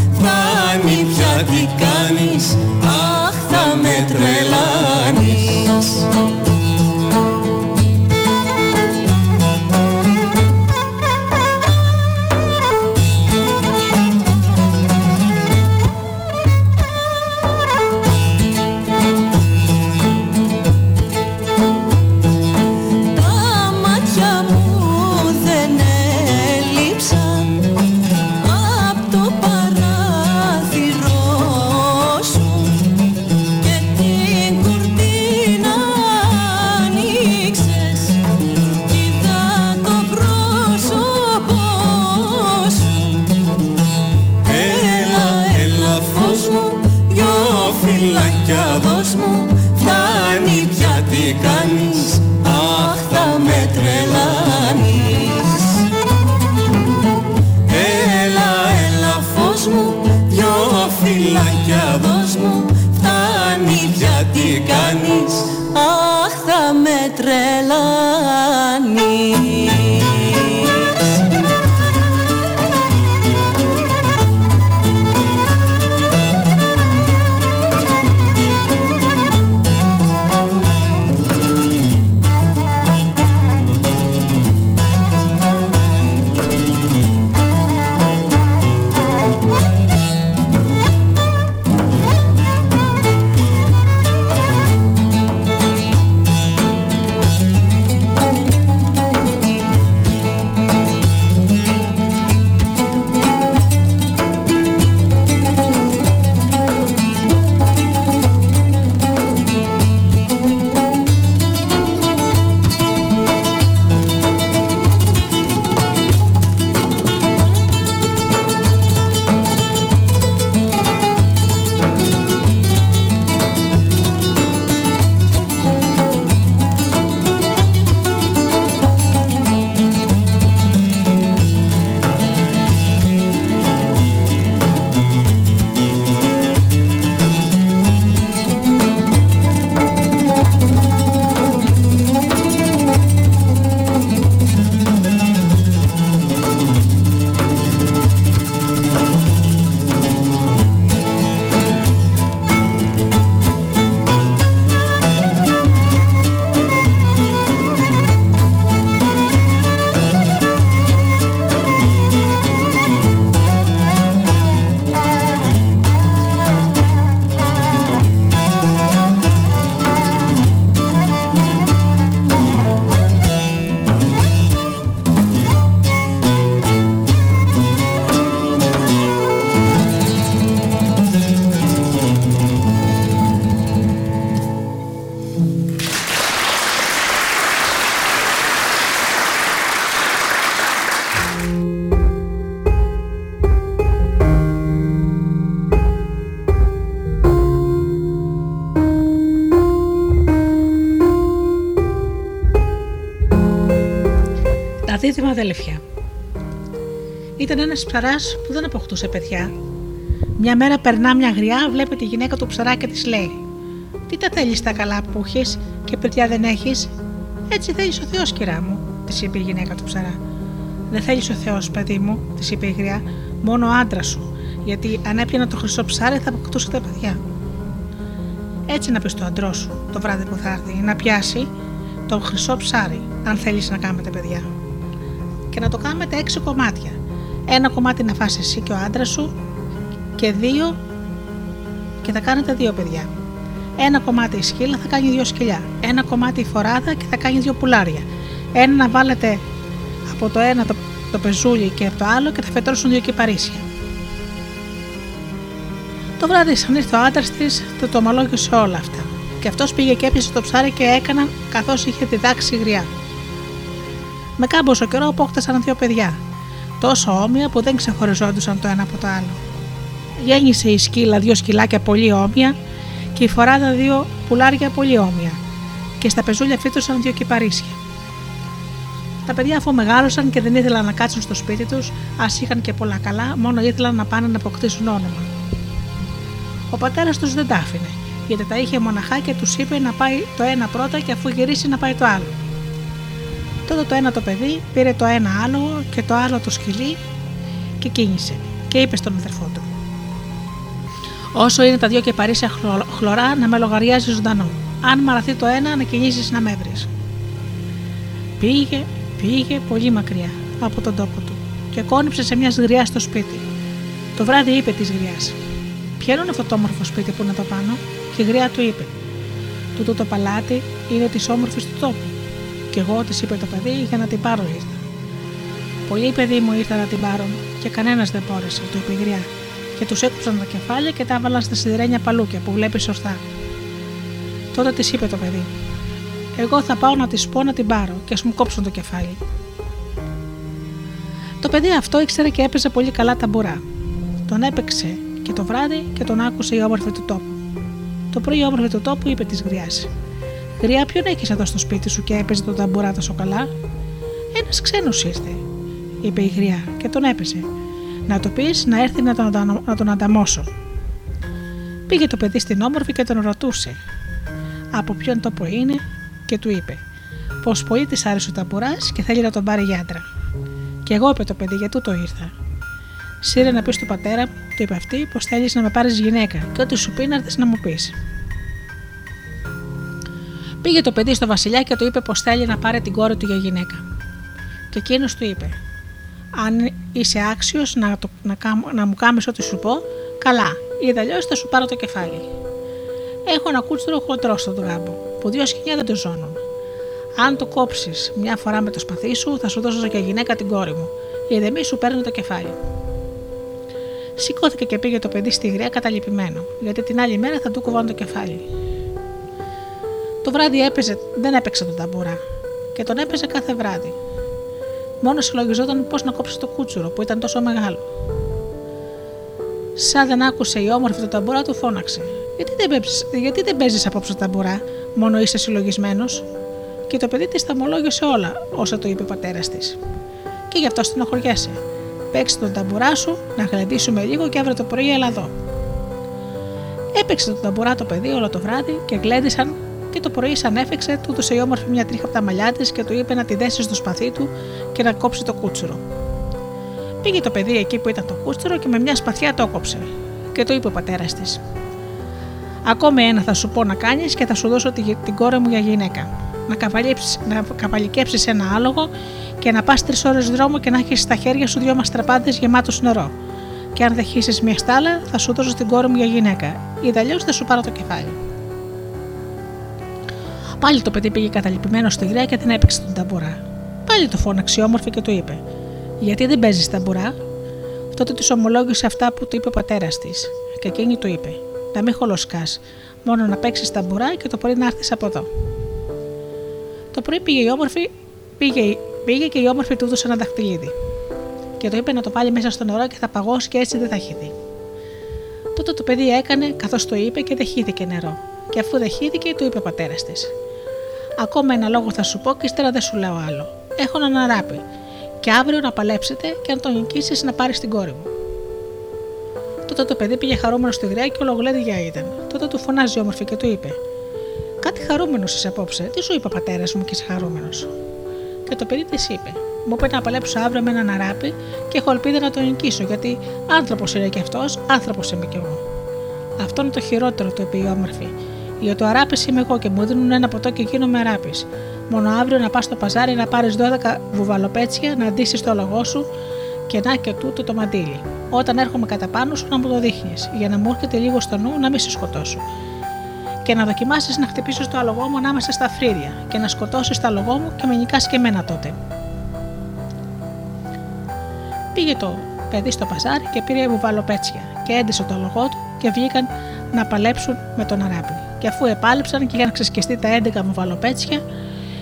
αδέλφια. Ήταν ένας ψαράς που δεν αποκτούσε παιδιά. Μια μέρα περνά μια γριά, βλέπει τη γυναίκα του ψαρά και της λέει: Τι τα θέλεις τα καλά που έχεις και παιδιά δεν έχεις; Έτσι θέλεις ο Θεός, κυρά μου, της είπε η γυναίκα του ψαρά. Δεν θέλεις ο Θεός, παιδί μου, της είπε η γριά, μόνο άντρα σου, γιατί αν έπιανα το χρυσό ψάρι θα αποκτούσε τα παιδιά. Έτσι να πεις στο αντρό σου το βράδυ που θα έρθει, να πιάσει το χρυσό ψάρι, αν θέλεις να κάνετε παιδιά. Και να το κάνετε έξι κομμάτια. Ένα κομμάτι να φας εσύ και ο άντρας σου και δύο και θα κάνετε δύο παιδιά. Ένα κομμάτι η σκύλα θα κάνει δύο σκυλιά. Ένα κομμάτι η φοράδα και θα κάνει δύο πουλάρια. Ένα να βάλετε από το ένα το, το πεζούλι και από το άλλο και θα φετρώσουν δύο κυπαρίσια. Το βράδυ, σαν ήρθε ο άντρας της, το το ομολόγησε όλα αυτά. Και αυτός πήγε και έπιασε το ψάρι και έκαναν καθώς είχε διδάξει η γριά. Με κάμποσο καιρό απόκτασαν δύο παιδιά, τόσο όμοια που δεν ξεχωριζόντουσαν το ένα από το άλλο. Γέννησε η σκύλα δύο σκυλάκια πολύ όμοια και η φοράδα δύο πουλάρια πολύ όμοια, και στα πεζούλια φύτωσαν δύο κυπαρίσια. Τα παιδιά αφού μεγάλωσαν και δεν ήθελαν να κάτσουν στο σπίτι τους, ας είχαν και πολλά καλά, μόνο ήθελαν να πάνε να αποκτήσουν όνομα. Ο πατέρας τους δεν τα άφηνε, γιατί τα είχε μοναχά και τους είπε να πάει το ένα πρώτα και αφού γυρίσει να πάει το άλλο. Τότε το ένα το παιδί πήρε το ένα άλογο και το άλλο το σκυλί και κίνησε και είπε στον αδερφό του. Όσο είναι τα δυο και παρήσια χλωρά να με λογαριάζει ζωντανό. Αν μαραθεί το ένα, να κινήσει να με βρεις. Πήγε, πήγε πολύ μακριά από τον τόπο του και κόνυψε σε μια γριά στο σπίτι. Το βράδυ είπε της γριάς: Ποιο είναι αυτό το όμορφο σπίτι που είναι εδώ πάνω, και η γριά του είπε: Τούτο το παλάτι είναι της όμορφης του τόπου. Και εγώ της είπε το παιδί για να την πάρω ήρθα. Πολλοί παιδί μου ήρθαν να την πάρουν και κανένας δεν μπόρεσε, του είπε η γριά. Και τους έκοψαν τα κεφάλια και τα έβαλαν στα σιδερένια παλούκια που βλέπεις ορθά. Τότε της είπε το παιδί: Εγώ θα πάω να της πω να την πάρω και ας μου κόψουν το κεφάλι. Το παιδί αυτό ήξερε και έπαιζε πολύ καλά ταμπουρά. Τον έπαιξε και το βράδυ και τον άκουσε η όμορφη του τόπου. Το πρωί η όμορφη του τόπου είπε της Γριάς: Γριά, ποιον έχεις εδώ στο σπίτι σου και έπαιζε τον ταμπουρά τόσο καλά; Ένας ξένος ήρθε, είπε η Γριά και τον έπαιζε. Να το πεις να έρθει να τον, να τον ανταμώσω. Πήγε το παιδί στην όμορφη και τον ρωτούσε από ποιον τόπο είναι και του είπε πως πολύ της άρεσε ο ταμπουράς και θέλει να τον πάρει γιάντρα. Και εγώ είπε το παιδί γιατί το ήρθα. Σύρε να πεις του πατέρα μου, του είπε αυτή, πως θέλεις να με πάρεις γυναίκα και ό,τι σου πει να έρθεις να μου πεις. Πήγε το παιδί στο Βασιλιά και του είπε πως θέλει να πάρει την κόρη του για γυναίκα. Και εκείνος του είπε: Αν είσαι άξιος να, να, να μου κάνεις ό,τι σου πω, καλά, ή αλλιώς θα σου πάρω το κεφάλι. Έχω ένα κούτσουρο χοντρό στον γάμπο, που δύο σκηνιά δεν το ζώνουν. Αν το κόψεις μια φορά με το σπαθί σου, θα σου δώσω και γυναίκα την κόρη μου, γιατί μη σου παίρνω το κεφάλι. Σηκώθηκε και πήγε το παιδί στη γριά καταλυπημένο, γιατί την άλλη μέρα θα του κουβάνε το κεφάλι. Το βράδυ έπαιζε, δεν έπαιξε τον ταμπουρά και τον έπαιζε κάθε βράδυ. Μόνος συλλογιζόταν πώς να κόψει το κούτσουρο που ήταν τόσο μεγάλο. Σαν δεν άκουσε η όμορφη το ταμπουρά, του φώναξε. Γιατί δεν, παίζεις, γιατί δεν παίζεις απόψε το ταμπουρά, μόνο είσαι συλλογισμένος. Και το παιδί της τα ομολόγησε όλα όσα το είπε ο πατέρας της. Και γι' αυτό στενοχωριέσαι. Παίξε τον ταμπουρά σου, να γλεντήσουμε λίγο και αύριο το πρωί έλα εδώ. Έπαιξε τον ταμπουρά το παιδί όλο το βράδυ και γλέντισαν και το πρωί σαν έφεξε, του έδωσε η όμορφη μια τρίχα από τα μαλλιά της και του είπε να τη δέσει στο σπαθί του και να κόψει το κούτσουρο. Πήγε το παιδί εκεί που ήταν το κούτσουρο και με μια σπαθιά το έκοψε. Και το είπε ο πατέρας της. Ακόμη ένα θα σου πω να κάνεις και θα σου δώσω την κόρη μου για γυναίκα. Να, να καβαλικέψεις ένα άλογο και να πας τρεις ώρες δρόμο και να έχεις στα χέρια σου δυο μαστραπάδε γεμάτος νερό. Και αν δεν χύσει μια στάλα, θα σου δώσω την κόρη μου για γυναίκα. Ή αλλιώς θα σου πάρω το κεφάλι. Πάλι το παιδί πήγε καταλυπημένο στη γριά και την έπαιξε τον ταμπουρά. Πάλι το φώναξε όμορφη και του είπε: Γιατί δεν παίζεις ταμπουρά; Τότε της ομολόγησε αυτά που του είπε ο πατέρας της. Και εκείνη του είπε: Να μην χολοσκάς, μόνο να παίξεις ταμπουρά και το πρωί να έρθεις από εδώ. Το πρωί πήγε η όμορφη, πήγε, πήγε και η όμορφη του έδωσε ένα δαχτυλίδι. Και το είπε να το βάλει μέσα στο νερό και θα παγώσει και έτσι δεν θα χυθεί. Τότε το παιδί έκανε καθώς το είπε και δεν χύθηκε νερό. Και αφού δεν χύθηκε, του είπε ο πατέρας της: Ακόμα ένα λόγο θα σου πω και ύστερα δεν σου λέω άλλο. Έχω έναν αράπη και αύριο να παλέψετε και αν τον νικήσεις να πάρεις την κόρη μου. Τότε το παιδί πήγε χαρούμενο στη γριά και ολογλέδια ήταν. Τότε του φωνάζει όμορφη και του είπε: Κάτι χαρούμενος είσαι απόψε. Τι σου είπα πατέρας μου και είσαι χαρούμενος; Και το παιδί της είπε: Μου είπε να παλέψω αύριο με έναν αράπη και έχω ελπίδα να τον νικήσω γιατί άνθρωπος είναι και αυτός, άνθρωπος είμαι κι εγώ. Αυτό είναι το χειρότερο, το είπε η όμορφη. Για το αράπη είμαι εγώ και μου δίνουν ένα ποτό και γίνομαι αράπης. Μόνο αύριο να πας στο παζάρι να πάρεις 12 βουβαλοπέτσια, να ντύσεις το λογό σου και να και τούτο το μαντίλι. Όταν έρχομαι κατά πάνω σου να μου το δείχνεις, για να μου έρχεται λίγο στο νου να μην σε σκοτώσω. Και να δοκιμάσεις να χτυπήσεις το αλογό μου ανάμεσα στα φρύδια και να σκοτώσεις το αλογό μου και με νικάς και εμένα τότε. Πήγε το παιδί στο παζάρι και πήρε βουβαλοπέτσια και έντυσε το αλογό του και βγήκαν να παλέψουν με τον αράπη. Και αφού επάλεψαν και είχαν ξεσκιστεί τα 11 βουβαλοπέτσια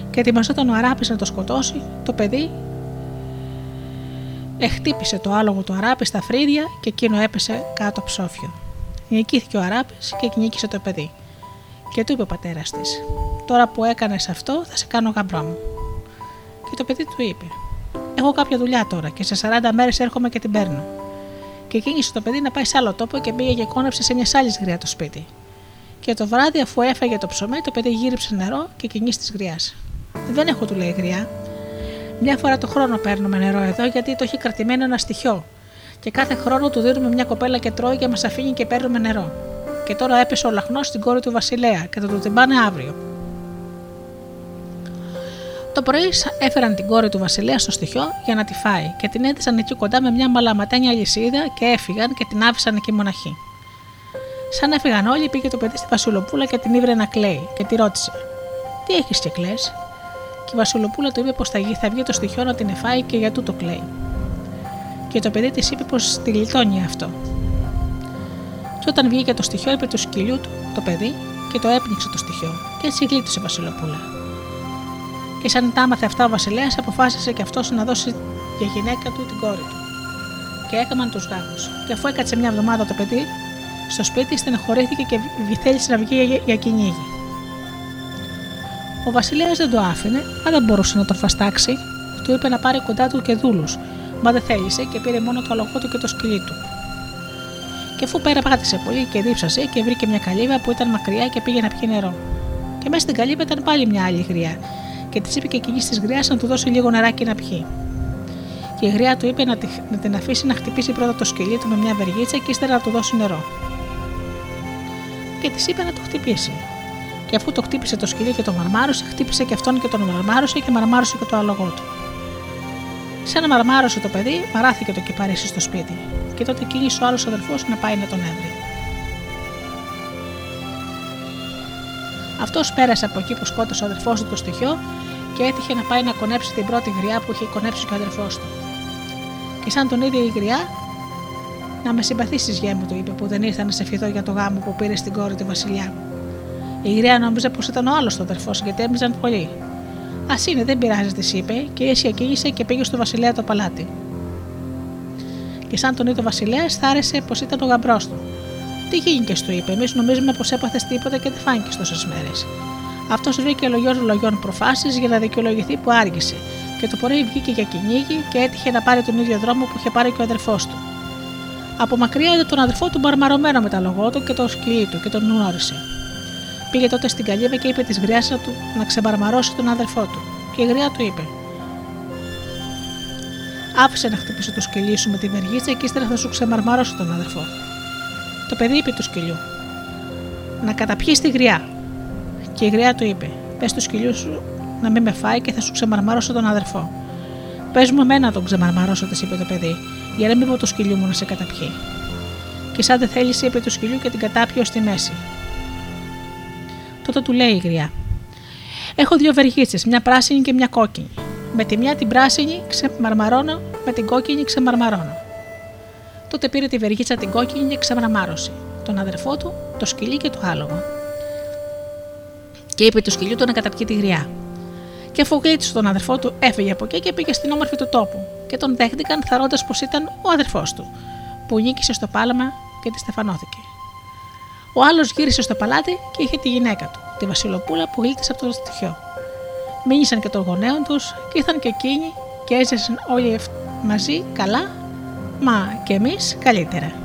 και ετοιμαζόταν ο αράπης να το σκοτώσει, το παιδί Εχτύπησε το άλογο του αράπη στα φρύδια και εκείνο έπεσε κάτω ψόφιο. Νικήθηκε ο αράπης και νίκησε το παιδί. Και του είπε ο πατέρας της: Τώρα που έκανες αυτό, θα σε κάνω γαμπρό μου. Και το παιδί του είπε: Έχω κάποια δουλειά τώρα και σε 40 μέρες έρχομαι και την παίρνω. Και κίνησε το παιδί να πάει σε άλλο τόπο και πήγε και κόνεψε σε μια άλλη γριά το σπίτι. Και το βράδυ, αφού έφαγε το ψωμί, το παιδί γύριψε νερό και κινήσει της γριάς. Δεν έχω, του λέει γριά, μια φορά το χρόνο παίρνουμε νερό εδώ γιατί το έχει κρατημένο ένα στοιχείο. Και κάθε χρόνο του δίνουμε μια κοπέλα και τρώει και μας αφήνει και παίρνουμε νερό. Και τώρα έπεσε ο λαχνός στην κόρη του Βασιλέα και θα το τυμπάνε αύριο. Το πρωί έφεραν την κόρη του Βασιλέα στο στοιχείο για να τη φάει και την έδισαν εκεί κοντά με μια μαλαματένια λυσίδα και έφυγαν και την άφησαν εκεί μοναχή. Σαν έφυγαν όλοι, πήγε το παιδί στη Βασιλοπούλα και την ήβρε να κλαίει και τη ρώτησε: Τι έχεις και κλαις; και η Βασιλοπούλα του είπε πως θα, θα βγει το στοιχείο να την εφάει και για τούτο κλαίει. Και το παιδί της είπε πως τη λιτώνει αυτό. Και όταν βγήκε το στοιχείο, είπε του σκυλιού του το παιδί και το έπνιξε το στοιχείο, και έτσι γλίτωσε η Βασιλοπούλα. Και σαν τα άμαθε αυτά ο Βασιλέας, αποφάσισε και αυτός να δώσει για γυναίκα του την κόρη του. Και έκαναν τους γάμου. Και αφού έκατσε μια εβδομάδα το παιδί στο σπίτι, στενοχωρήθηκε και θέλησε να βγει για, για κυνήγι. Ο Βασιλέας δεν το άφηνε, αλλά δεν μπορούσε να τον φαστάξει. Του είπε να πάρει κοντά του και δούλους, μα δεν θέλησε και πήρε μόνο το αλογό του και το σκυλί του. Και αφού πέρα πάτησε πολύ και δίψασε και βρήκε μια καλύβα που ήταν μακριά και πήγε να πιει νερό. Και μέσα στην καλύβα ήταν πάλι μια άλλη γριά, και της είπε και εκείνης της γριάς να του δώσει λίγο νεράκι να πιει. Και η γριά του είπε να, την αφήσει να χτυπήσει πρώτα το σκυλί του με μια βεργίτσα και ύστερα να του δώσει νερό. Και της είπε να το χτυπήσει. Και αφού το χτύπησε το σκυλί και το μαρμάρωσε, χτύπησε και αυτόν και τον μαρμάρωσε και μαρμάρωσε και το άλογο του. Σαν να μαρμάρωσε το παιδί, μαράθηκε το κυπαρίσι στο σπίτι. Και τότε κίνησε ο άλλος αδερφός να πάει να τον έβρει. Αυτός πέρασε από εκεί που σκότωσε ο αδερφός του το στοιχείο και έτυχε να πάει να κονέψει την πρώτη γριά που είχε κονέψει και ο αδερφός του. Και σαν τον ίδιο η γριά, να με συμπαθήσεις, γέ μου, του είπε, που δεν ήρθα να σε φιδώ για το γάμο που πήρε στην κόρη του Βασιλιά. Η γριά νόμιζε πως ήταν ο άλλος το αδερφός γιατί έμοιζαν πολύ. Α είναι, δεν πειράζει, τη είπε και η αίσια κοίγησε και πήγε στο Βασιλέα το παλάτι. Και σαν τον είδε ο Βασιλέας, θάρεσε πως ήταν ο γαμπρός του. Τι γίνηκε, του είπε, εμείς νομίζουμε πως έπαθε τίποτα και δεν φάνηκε τόσες μέρες. Αυτός βρήκε λογιών λογιών προφάσεις για να δικαιολογηθεί που άργησε, και το πρωί βγήκε για κυνήγι και έτυχε να πάρει τον ίδιο δρόμο που είχε πάρει και ο αδερφός του. Από μακριά είδε τον αδερφό του μπαρμαρωμένο με τα λογό του και το σκυλί του και τον γνώρισε. Πήγε τότε στην καλύβα και είπε της γριάς του να ξεμπαρμαρώσει τον αδερφό του. Και η γριά του είπε: Άφησε να χτυπήσω το σκυλί σου με τη βεργίτσα και ύστερα θα σου ξεμαρμαρώσω τον αδερφό. Το παιδί είπε του σκυλιού: Να καταπιείς τη γριά. Και η γριά του είπε: Πες του σκυλιού σου να μην με φάει και θα σου ξεμαρμαρώσω τον αδερφό. Πες μου εμένα τον ξεμαρμαρώσω, της είπε το παιδί, για να μην πω το σκυλιού μου να σε καταπιεί. Και σαν δεν θέλησε, είπε του σκυλιού και την κατάπιε ως στη μέση. Τότε του λέει η γριά: Έχω δύο βεργίτσες, μια πράσινη και μια κόκκινη. Με τη μια την πράσινη ξεμαρμαρώνω, με την κόκκινη ξεμαρμαρώνω. Τότε πήρε τη βεργίτσα την κόκκινη και ξεμαρμάρωσε. Τον αδερφό του, το σκυλί και το άλογο. Και είπε του σκυλιού του να καταπιεί τη γριά. Και αφού γλίτσε τον αδερφό του, έφυγε από εκεί και πήγε στην όμορφη του τόπου. Και τον δέχτηκαν θαρώντας πως ήταν ο αδερφός του, που νίκησε στο πάλαμα και τη στεφανώθηκε. Ο άλλος γύρισε στο παλάτι και είχε τη γυναίκα του, τη Βασιλοπούλα που γλίτησε από το στοιχείο. Μίλησαν και των γονέων τους και ήρθαν και εκείνοι και έζησαν όλοι μαζί καλά, μα και εμείς καλύτερα.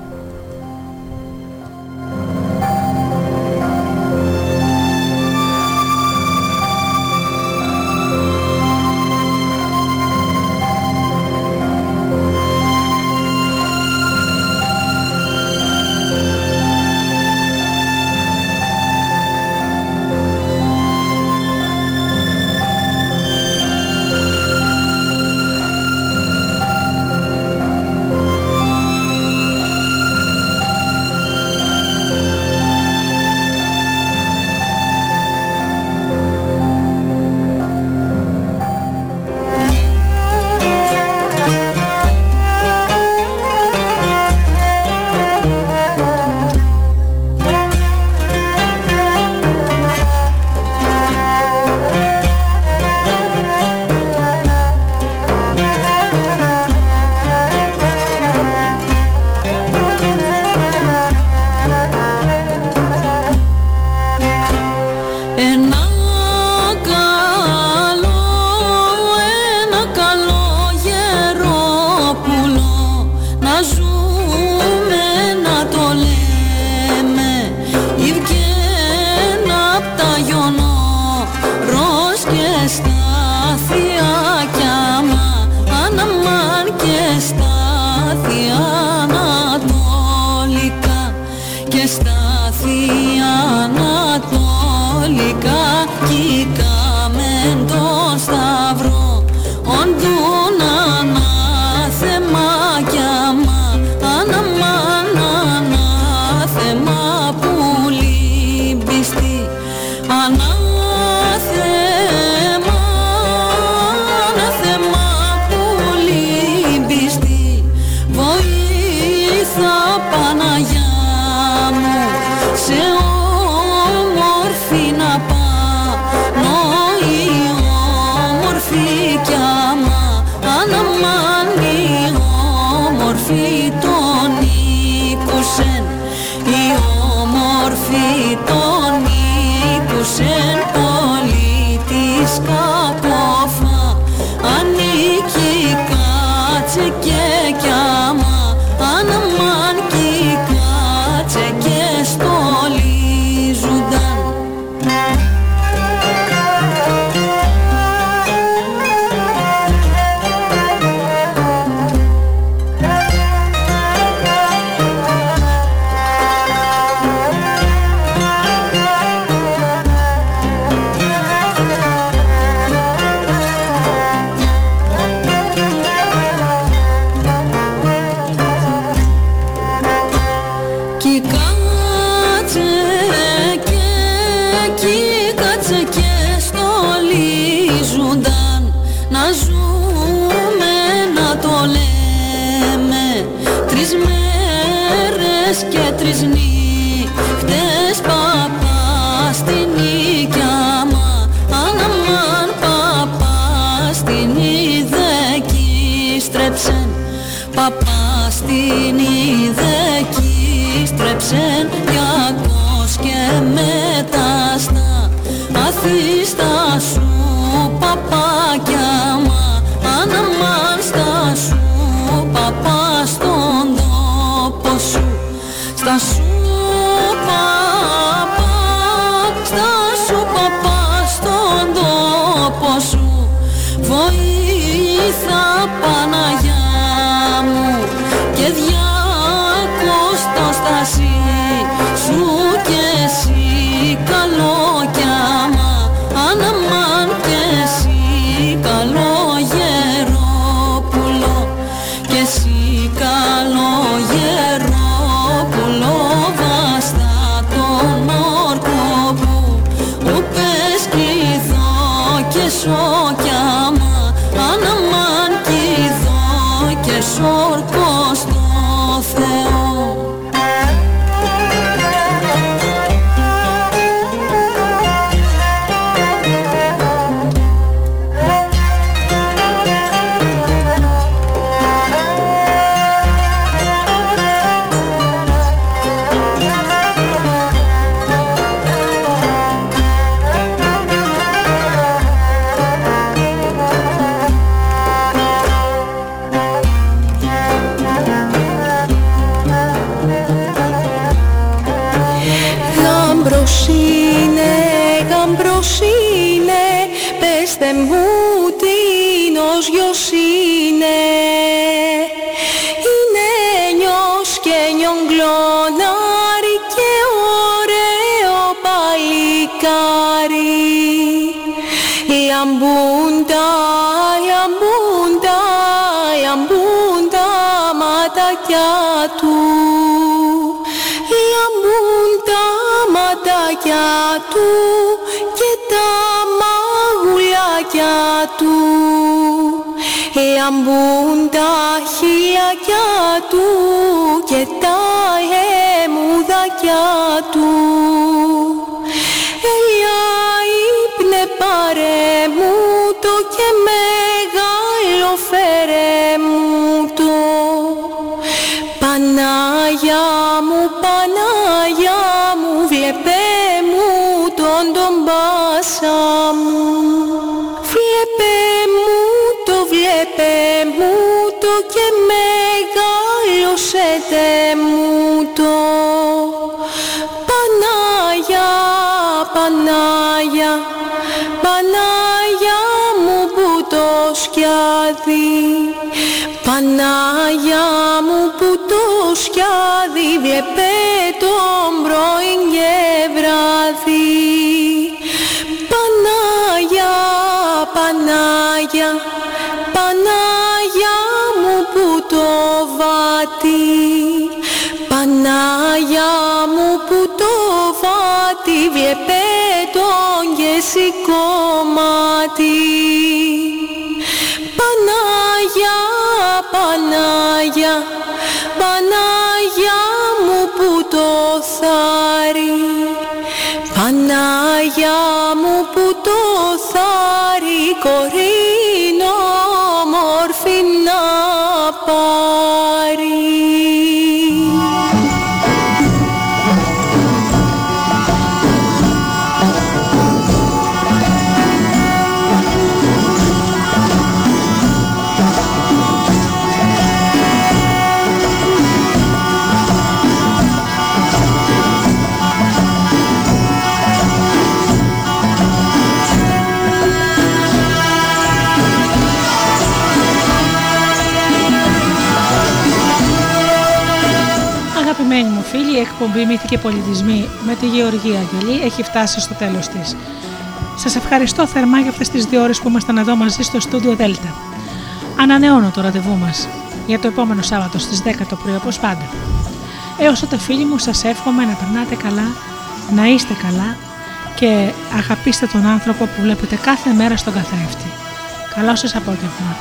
家 Πανάγια μου που το σκιάδι βλέπε τον πρωί και βράδυ Πανάγια, Πανάγια, Πανάγια μου που το βάτι Πανάγια μου που το βάτι βλέπε τον και κομμάτι εκπομπή Μύθοι και Πολιτισμοί με τη Γεωργία Αγγελή έχει φτάσει στο τέλος της. Σας ευχαριστώ θερμά για αυτές τις δύο ώρες που ήμασταν εδώ μαζί στο στούντιο Δέλτα. Ανανεώνω το ραντεβού μας για το επόμενο Σάββατο στις 10 το πρωί όπως πάντα. Έως τότε φίλοι μου σας εύχομαι να περνάτε καλά, να είστε καλά και αγαπήστε τον άνθρωπο που βλέπετε κάθε μέρα στον καθρέφτη. Καλό σας απόγευμα.